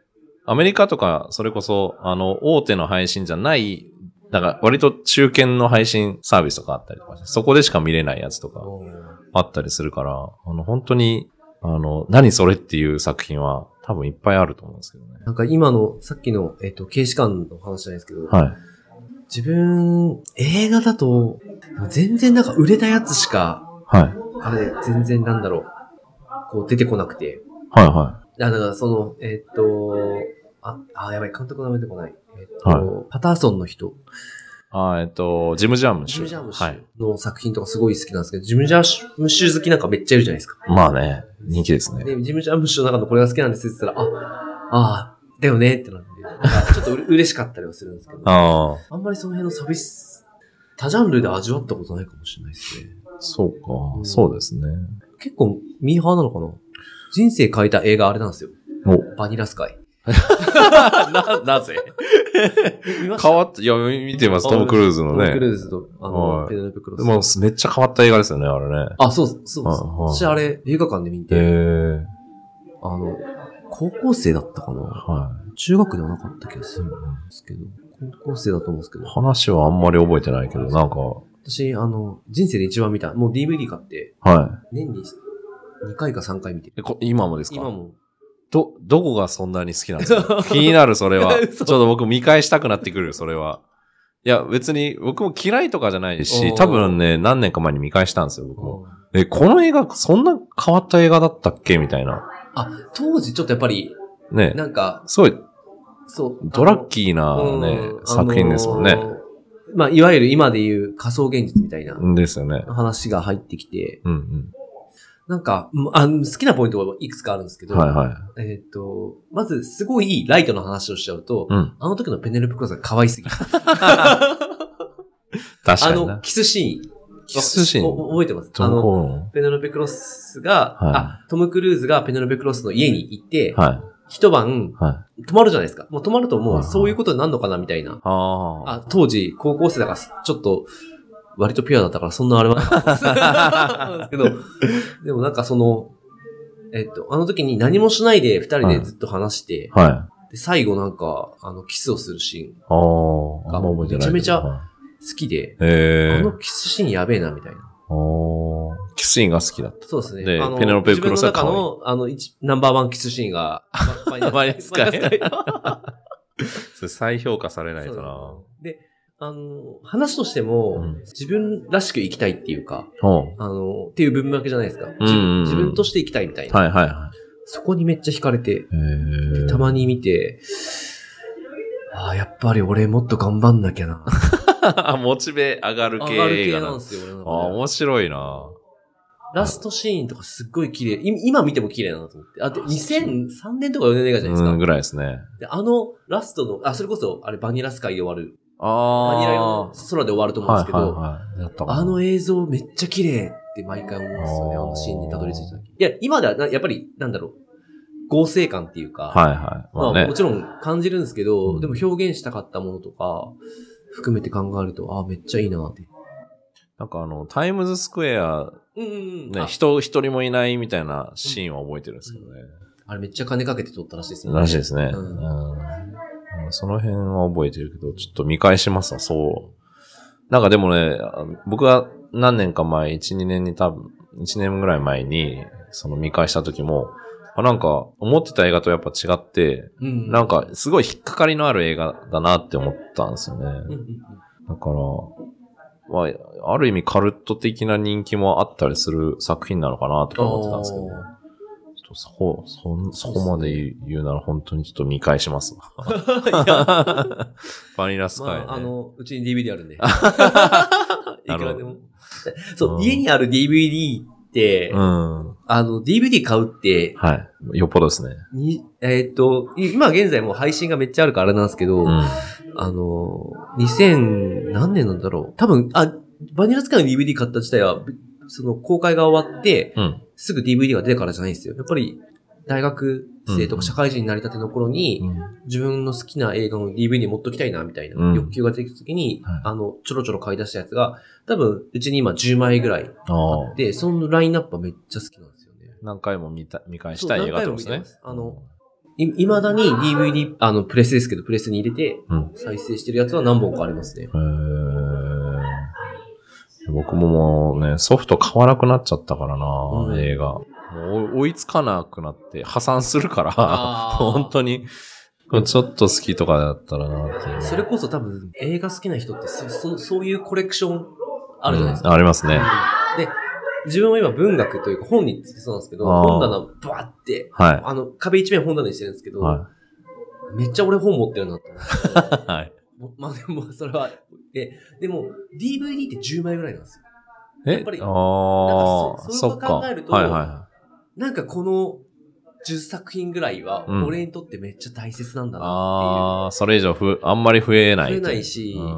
アメリカとか、それこそ、あの、大手の配信じゃない、だから割と中堅の配信サービスとかあったりとかそこでしか見れないやつとかあったりするから、あの、本当に、あの、何それっていう作品は多分いっぱいあると思うんですけどね。なんか今の、さっきの、えっ、と、警視官の話じゃないですけど、はい。自分、映画だと、全然なんか売れたやつしか、はい。あれ、全然なんだろう、こう出てこなくて。はいはあ、だからその、えっ、と、あ、あ、やばい、監督の名前出てこない。えっ、と、はパターソンの人、い。あえっと、ジム・ジャームッシュ。ジム・ジャームッシはいュ。の作品とかすごい好きなんですけど、ジム・ジャームッシュ好きなんかめっちゃいるじゃないですか。まあね、人気ですね。で、ジム・ジャームッシュの中のこれが好きなんですって言ったら、あ、ああ、だよねってなって、なんかちょっとうれ嬉しかったりはするんですけど、あああ、んまりその辺の寂し多ジャンルで味わったことないかもしれないですね。そうか、うんそうですね。結構、ミーハーなのかな？人生変えた映画あれなんですよ。お、バニラスカイ。な、なぜ？変わった、いや、見てます、トム・クルーズのトム・クね。ルーズと、あの、はいペネロペ・クロス。もうめっちゃ変わった映画ですよね、あれね。あ、そう、そうです。はいはい私あれ、映画館で見へて、え。あの、高校生だったかな？は中学ではなかった気がするんですけど、高校生だと思うんですけどい。、話はあんまり覚えてないけど、なんか、私、あの、人生で一番見た、もう DVD 買って、は年に2回か3回見てい。えこ今もですか？今も。ど、どこがそんなに好きなんですか気になる、それは。ちょ嘘っと僕見返したくなってくる、それは。いや、別に、僕も嫌いとかじゃないし多分ね、何年か前に見返したんですよ、僕も。え、この映画、そんな変わった映画だったっけ？みたいな。あ、当時ちょっとやっぱり、ね。なんか、すごい、そう。ドラッキーなねう、ん作品ですもんね。あのーまあ、いわゆる今でいう仮想現実みたいなですよね。話が入ってきて、うんなんか、うんあ好きなポイントはいくつかあるんですけど、うん。はいはい。えっ、と、まず、すごいライトの話をしちゃうと、うん。あの時のペネルプクロスが可愛すぎる。あの、確かにな。キスシーン。キスシーンお覚えてます？トあの、ペネロペクロスが、はいあ、トム・クルーズがペネロペクロスの家に行って、ンは一晩い。はい。泊まるじゃないですか。もう泊まるともはいうそういうことになるのかなみたいな。ああ。あ、当時、高校生だから、ちょっと、割とピュアだったから、そんなあれは なかったんですけど、でもなんかその、えっと、あの時に何もしないで二人でずっと話して、はい。で、最後なんか、あの、キスをするシーン、ああ。あんま覚えてないけど。めちゃめちゃはい好きで。あのキスシーンやべえな、みたいな。キスシーンが好きだった。そうですね。ペネロペクロスは可愛い自分の中の、あの、一ナンバーワンキスシーンが、マイナスかいマイそれ再評価されないとな。で、あの、話としても、うん自分らしく生きたいっていうか、ほうあの、っていう部分分けじゃないですか。自分自分として生きたいみたいな。はいはいはそこにめっちゃ惹かれて。たまに見て、ああ、やっぱり俺もっと頑張んなきゃな。モチベ上がる系上がる系映画なんですよ、俺のああ、面白いな。ラストシーンとかすっごい綺麗。い今見ても綺麗だなと思って。あ、で、2003年とか4年の映画じゃないですか。うん、ぐらいですね。であのラストの、あ、それこそ、あれバニラスカイで終わる。ああ。バニラ用の空で終わると思うんですけど、はいはいはい。あの映像めっちゃ綺麗って毎回思うんですよね、あのシーンにたどり着いた時。いや、今ではな、やっぱり、なんだろう、合成感っていうか、はいはい。ままあねあも。ちろん感じるんですけど、うんでも表現したかったものとか、含めて考えると、あめっちゃいいなって。なんかあの、タイムズスクエア、うんうんうん。ね、あ人一人もいないみたいなシーンは覚えてるんですけどね。あれめっちゃ金かけて撮ったらしいですもんらしいですね。ううんんその辺は覚えてるけど、ちょっと見返しますわ、そう。なんかでもね、あ僕が何年か前、1、2年に多分、1年ぐらい前に、その見返した時も、あなんか、思ってた映画とやっぱ違って、うんなんか、すごい引っかかりのある映画だなって思ったんですよね。だから、まあ、ある意味カルト的な人気もあったりする作品なのかなとか思ってたんですけど、ちょっとそこ、そん、そこまで言うなら本当にちょっと見返しますわ。バニラスカイ、ねまあ、あの、うちに DVD あるんで。いくらでも。そう、うん家にある DVD って、うん。あの、DVD 買うって、はい。よっぽどですね。に、えーっと、い今現在もう配信がめっちゃあるからあれなんですけど、うん。あの、2000、何年なんだろう。多分、あ、バニラスカイの DVD 買った自体は、その公開が終わって、うん。すぐ DVD が出てからじゃないんですよ。やっぱり、大学生とうんか社会人になりたての頃に、自分の好きな映画の DVD 持っときたいな、みたいなうん欲求が出てきた時に、はいあの、ちょろちょろ買い出したやつが、多分、うちに今10枚ぐらいあって、そのラインナップはめっちゃ好きなんですよね。何回も見た、見返したい映画ってことですね。あの、い、未だに DVD、あの、プレスですけど、プレスに入れて、うん。再生してるやつは何本かありますね。へー僕ももうね、ソフト買わなくなっちゃったからな、うん映画。もう追いつかなくなって破産するから、本当に、ちょっと好きとかだったらなっていう。それこそ多分、映画好きな人ってそ、そそういうコレクションあるじゃないですか。うんありますね。で、自分は今文学というか本についてそうなんですけど、本棚バーって、はあの、壁一面本棚にしてるんですけい。ど、はめっちゃ俺本持ってるなと思って。い。はい。も まあでも、それは、で、でも、DVD って10枚ぐらいなんですよ。え？やっぱりああ、そそっか。そう考えるとはいはなんかこの10作品ぐらいは、うん俺にとってめっちゃ大切なんだい。なっああ、それ以上ふ、あんまり増えないと。増えないしうん。ていう。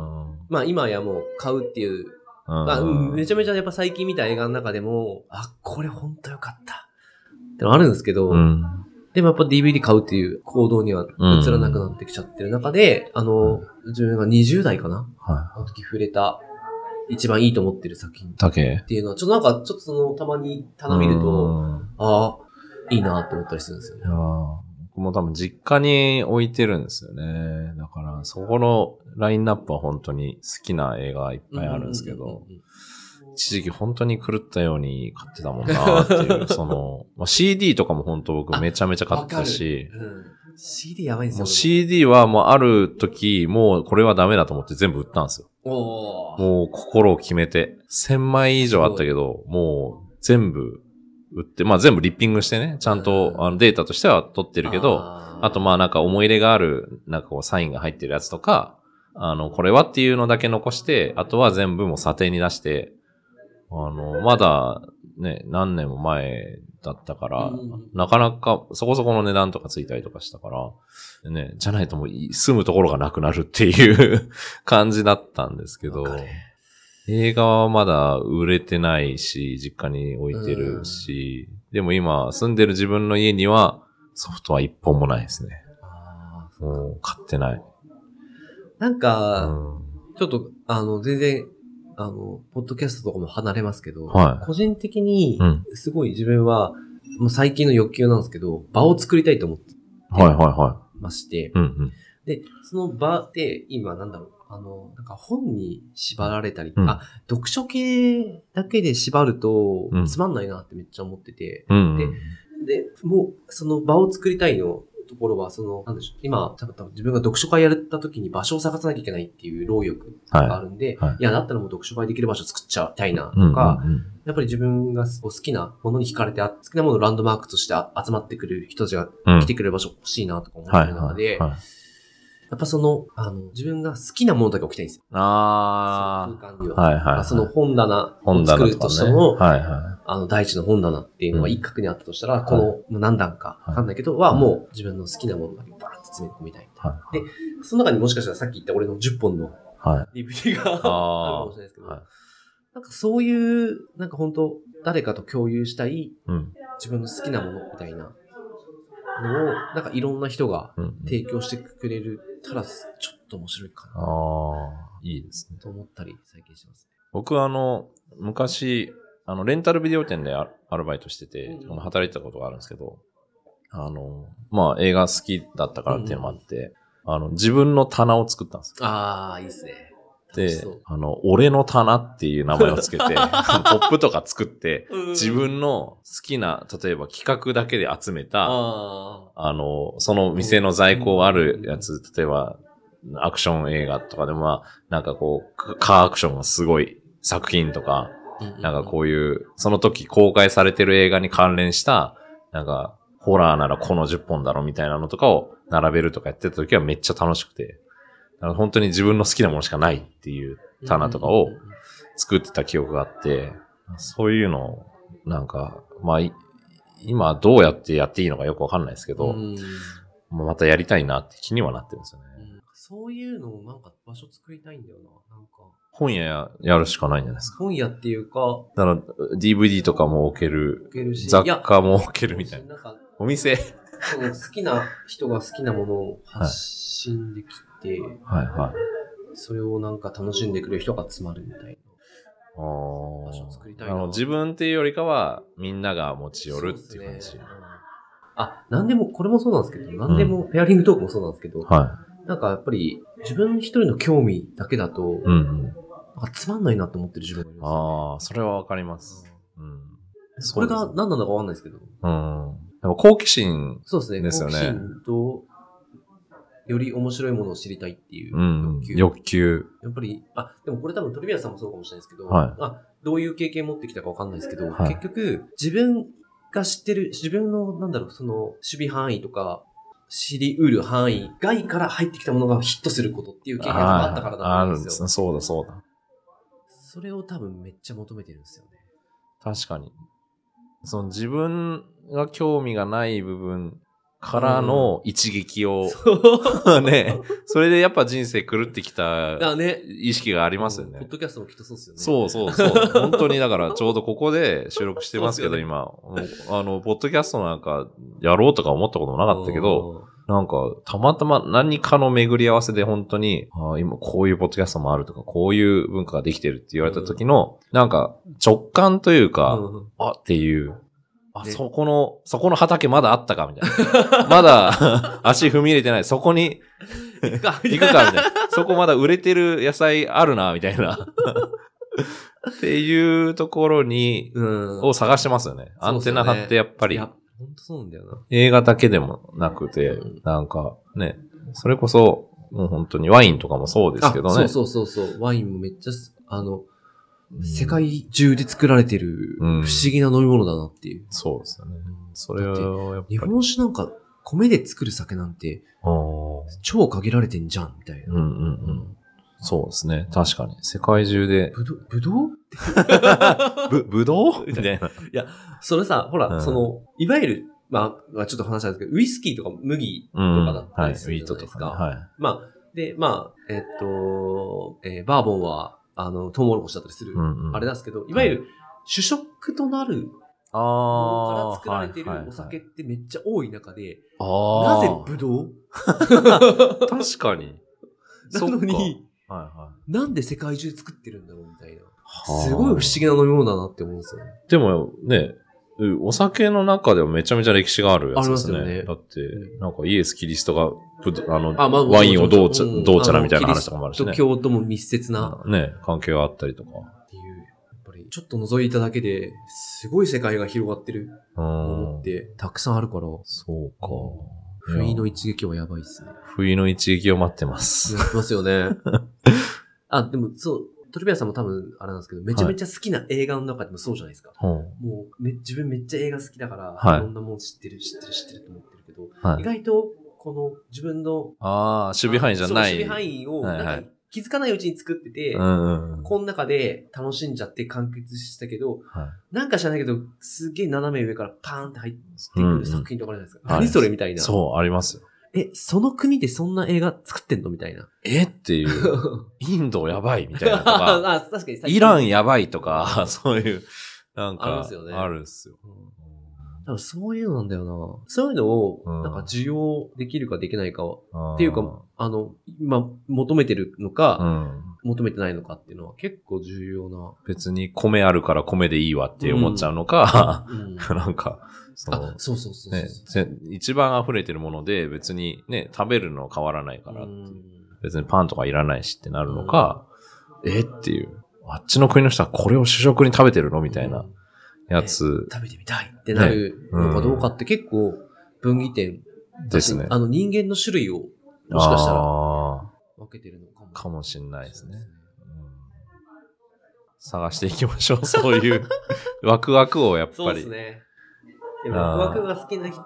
まあ今やもう買うっていう、うんまあ、うんめちゃめちゃやっぱ最近見た映画の中でも、あ、これほんとよかった。ってのあるんですけど、うん。でもやっぱ DVD 買うっていう行動には移らなくなってきちゃってる中で、あの、自分が20代かな？はあの時触れた一番いいと思ってる作品っい。だけ。ていうのは、ちょっとなんか、ちょっとその、たまに棚見ると、ああ、いいなって思ったりするんですよねいや。ー僕も多分実家に置いてるんですよね。だから、そこのラインナップは本当に好きな映画いっぱいあるんですけど、うんうんうんうん一時期本当に狂ったように買ってたもんなっていう、その、まあ、CD とかも本当僕めちゃめちゃ買ってたし、うん、CD やばいんですよ。CD はもうある時、もうこれはダメだと思って全部売ったんですよ。もう心を決めて。1000枚以上あったけど、もう全部売って、まあ全部リッピングしてね、ちゃんとうんあのデータとしては取ってるけど、あーあとまあなんか思い入れがある、なんかこうサインが入ってるやつとか、あの、これはっていうのだけ残して、あとは全部もう査定に出して、あの、まだね、何年も前だったから、うんなかなかそこそこの値段とかついたりとかしたから、ね、じゃないともうい住むところがなくなるっていう 感じだったんですけど映画はまだ売れてないし、実家に置いてるし、でも今住んでる自分の家にはソフトは一本もないですね。あもう買ってない。ーなんうか、んちょっと、あの、全然、あの、ポッドキャストとかも離れますけど、はい個人的にうん、すごい自分は、もう最近の欲求なんですけど、場を作りたいと思ってはいはいはましてい。、うんうん。で、その場って、今なんだろう、あの、なんか本に縛られたり、うんあ、読書系だけで縛るとうん、つまんないなってめっちゃ思ってて、うんうん。で、もう、その場を作りたいのところは、その、なんでしょう、今、多分自分が読書会やった時に場所を探さなきゃいけないっていう労力があるんで、はい。はいい、や、だったらもう読書会できる場所作っちゃいたいな、うんとか、うんうんやっぱり自分が好きなものに惹かれて、あ好きなものをランドマークとしてあ集まってくる人たちがうん。来てくれる場所欲しいなとか思ってはいる中で、はいはい。やっぱその、あの、自分が好きなものだけ置きたいんですよ。あその空間には。あ。はいはいはい。その本棚本を作る棚としても、はいはあの、第一の本棚っていうのが一角にあったとしたら、んこの、何段かはいわかんないけど、はもう自分の好きなものだけバーって詰め込みたい。い。はいでその中にもしかしたらさっき言った俺の10本のはい。DVD があるかあもしれないですけど、はいなんかそういう、なんか本当誰かと共有したいうん。自分の好きなものみたいなのを、なんかいろんな人がうん。提供してくれるたら、ちょっと面白いかなああ、いいですね。と思ったり最近してます。僕あの、昔、あの、レンタルビデオ店でアアルバイトしてて、うん働いてたことがあるんですけど、あの、まあ映画好きだったからっていうのもあって、あの、自分の棚を作ったんですよ。ああ、いいですね。であの、俺の棚っていう名前をつけて、ポップとか作って、自分の好きな、例えば企画だけで集めた、ああの、その店の在庫あるやつ、例えば、アクション映画とかでも、まあ、なんかこう、カカーアクションがすごい作品とか、あ。なんかこういう、その時公開されてる映画に関連した、なんか、ホラーならこの10本だろみたいなのとかを並べるとかやってた時はめっちゃ楽しくて、本当に自分の好きなものしかないっていう棚とかを作ってた記憶があって、そういうのを、なんか、まあ、い今どうやってやっていいのかよくわかんないですけど、うんまたやりたいなって気にはなってるんですよね。そういうのをなんか場所作りたいんだよな。なんか、本屋ややるしかないんじゃないですか。本屋っていうか、だから、DVD とかも置ける置、けるし、雑貨も置けるみたいな。なんか、お店。その好きな人が好きなものを発信できて、はいはい。それをなんか楽しんでくれる人が集まるみたいあ場所を作りたいなあの自分っていうよりかは、みんなが持ち寄るっていう感じ。そうですねうんあ、なんでも、これもそうなんですけど、なんでも、ペアリングトークもそうなんですけど、はなんかやっぱり自分一人の興味だけだと、い。うんうん。なんかつまんないなって思ってる自分がいるんですよ、ああ、それはわかります。うん。これが何なのかわかんないですけど。うん。でも好奇心、そうですね。ですよね好奇心と、より面白いものを知りたいっていううん欲求。。欲求。やっぱり、あ、でもこれ多分トリビアさんもそうかもしれないですけど、はいあ、どういう経験持ってきたかわかんないですけど、はい結局、自分が知ってる、自分の、なんだろう、その、守備範囲とか、知り得る範囲外から入ってきたものがヒットすることっていう経験があったからだとあ思うんでよ。るんですすね。そうだそうだ。それを多分めっちゃ求めてるんですよね。確かに。その自分が興味がない部分からの一撃を、ね、それでやっぱ人生狂ってきた。意識がありますよねポッ。ドキャストもきっとそうですよね。そうそうそう。本当にだからちょうどここで収録してますけど、そうですよ今。あの、ポッドキャストなんかやろうとか思ったこともなかったけど、なんかたまたま何かの巡り合わせで本当に、あー今こういうポッドキャストもあるとか、こういう文化ができてるって言われた時の、なんか直感といううか、ん、うんあっていう、あ、ねそこの、そこの畑まだあったかみたいな。まだ 足踏み入れてない。そこに行くか、行くかみたいな。そこまだ売れてる野菜あるな、みたいな。っていうところに、うん。を探してますよね。アンテナ張ってやっぱりいや、ほんとそうなんだよな。映画だけでもなくてうん、なんかね、それこそ、もう本当にワインとかもそうですけどね。あそうそうそうそう。ワインもめっちゃす、あの、うん世界中で作られてる不うん思議な飲み物だなっていう。そうですよね。それをやっぱり。日本酒なんか米で作る酒なんて超限られてんじゃん、みたいな。うんうんうん。そうですね。確かに。世界中で。ぶど、ぶどう？ぶ、ぶどう？みたいな。それさ、ほら、うんその、いわゆる、まあ、まあちょっと話なんですけど、ウイスキーとか麦とうん。かだったはい。ウりするィートじゃないですか。とかね。はい。まあ、で、まあ、えっと、えーバーボンは、あの、トウモロコシだったりする、うんうんあれなんですけど、いわゆる主食となるものから作られてるお酒ってめっちゃ多い中で、あなぜブドウ？確かに。なのに、はいはなんで世界中で作ってるんだろうみたいな。い。すごい不思議な飲み物だなって思うんですよね。でもね、うお酒の中でもめちゃめちゃ歴史があるやつですね。ありますよねだって、なんかイエス・キリストがぶど、あの、あまあワインをどうちゃ、んどうちゃらみたいな話とかもあるしね。キリスト教とも密接なね、関係があったりとか。っていう、やっぱりちょっと覗いただけで、すごい世界が広がってるうんっ。てたくさんあるから、そうか。不意の一撃はやばいっすね。不意の一撃を待ってます。やってますよね。あ、でもそう、トリビアさんも多分あれなんですけど、めちゃめちゃ好きな映画の中でもそうじゃないですか。うんもうめ、自分めっちゃ映画好きだから、はいいろんなもん知ってる、知ってる、知ってると思ってるけど、はい意外と、この自分の、ああ、守備範囲じゃない。守備範囲を、はいはいなんか気づかないうちに作ってて、うんうんうん。この中で楽しんじゃって完結したけど、はなんか知らないけど、すげえ斜め上からパーンって入ってくうんうんる作品とかあるじゃないですか。はい何それみたいい。な。そう、ありますよ。え、その国でそんな映画作ってんの？みたいな。え？っていう。インドやばいみたいなとか。あ、確かにイランやばいとか、そういう、なんか、ありますよねあるっすよ。うん多分そういうのなんだよな。そういうのを、うんなんか需要できるかできないかは、っっていうか、あの、今求めてるのか、求めてないのかっていうのは結構重要な。別に米あるから米でいいわって思っちゃうのか、うん。なんか、そそうそうそうそう。ね、ぜ一番溢れてるもので別にね、食べるの変わらないから、う。ん。別にパンとかいらないしってなるのか、えっていう、あっちの国の人はこれを主食に食べてるのみたいなやつ。食べてみたいってなるのかどうかって結構分岐点ですね。あの人間の種類をもしかしたらあ分けてるのかかもしんないですね。うん探していきましょう。そういうワクワクをやっそうぱり。ですね。でもワクワクが好きな人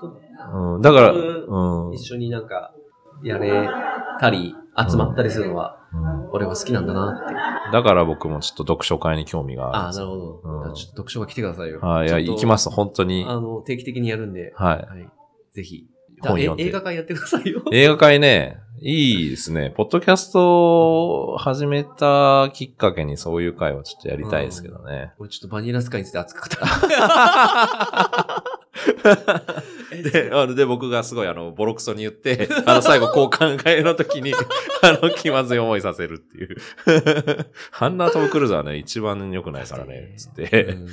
うん、だから、うんうん、一緒になんかやれたり集まったりするのはうん俺は好きなんだなって。だから僕もちょっと読書会に興味があるああ。なるほど。ちょっと読書が来てくださいよ。はい、いや、行きます、本当に。あの、定期的にやるんで。はい。はい。ぜひ。本読んでえ映画館やってくださいよ。映画会ね、いいですね。ポッドキャストを始めたきっかけにそういう会をちょっとやりたいですけどね。俺ちょっとバニラスカイについて熱く語る。で、あので、僕がすごいあの、ボロクソに言って、あの、最後交換会の時に、あの、気まずい思いさせるっていう。ハンナートム・クルーズはね、一番良くないからね、つっうて。ん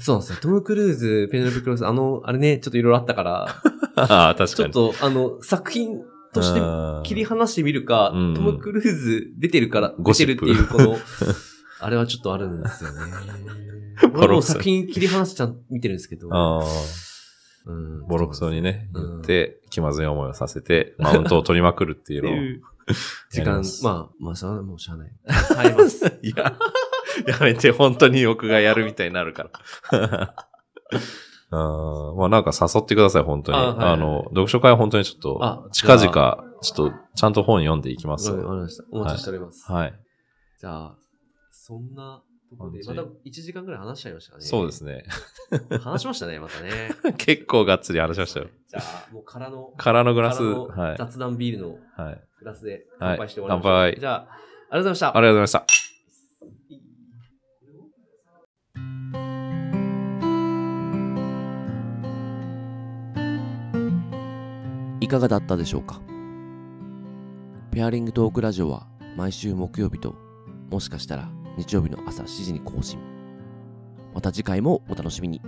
そうなんですよ。トム・クルーズ、ペネロペ・クロス、あの、あれね、ちょっといろいろあったから、ああ、確かに。ちょっと、あの、作品としてうん切り離してみるか、うんトム・クルーズ出てるから、出てるっていう、この、あれはちょっとあるんですよね。俺もう作品切り離しちゃん見てるんですけど、うんボロクソにね、うん言って、気まずい思いをさせて、マウントを取りまくるっていうのを。時間まあ、まあ、それはもうしゃあない。耐えます。いや、やめて、本当に僕がやるみたいになるから。あーまあなんか誘ってください、本当に。あ,、あはいはいの、読書会は本当にちょっとあ、近々、ちょっと、ちゃんと本読んでいきます。わかりました。お待ちしております。はい。じゃあ、そんなところで、また1時間ぐらい話しちゃいましたかね。そうですね。話しましたね、またね。結構がっつり話しましたよ。じゃあ、もう空の、空のグラス、はい。雑談ビールのはい。グラスではい乾杯して終わりましょう。乾杯じゃあ、ありがとうございました。ありがとうございました。いかがだったでしょうか？ペアリングトークラジオは毎週木曜日ともしかしたら日曜日の朝7時に更新。また次回もお楽しみに。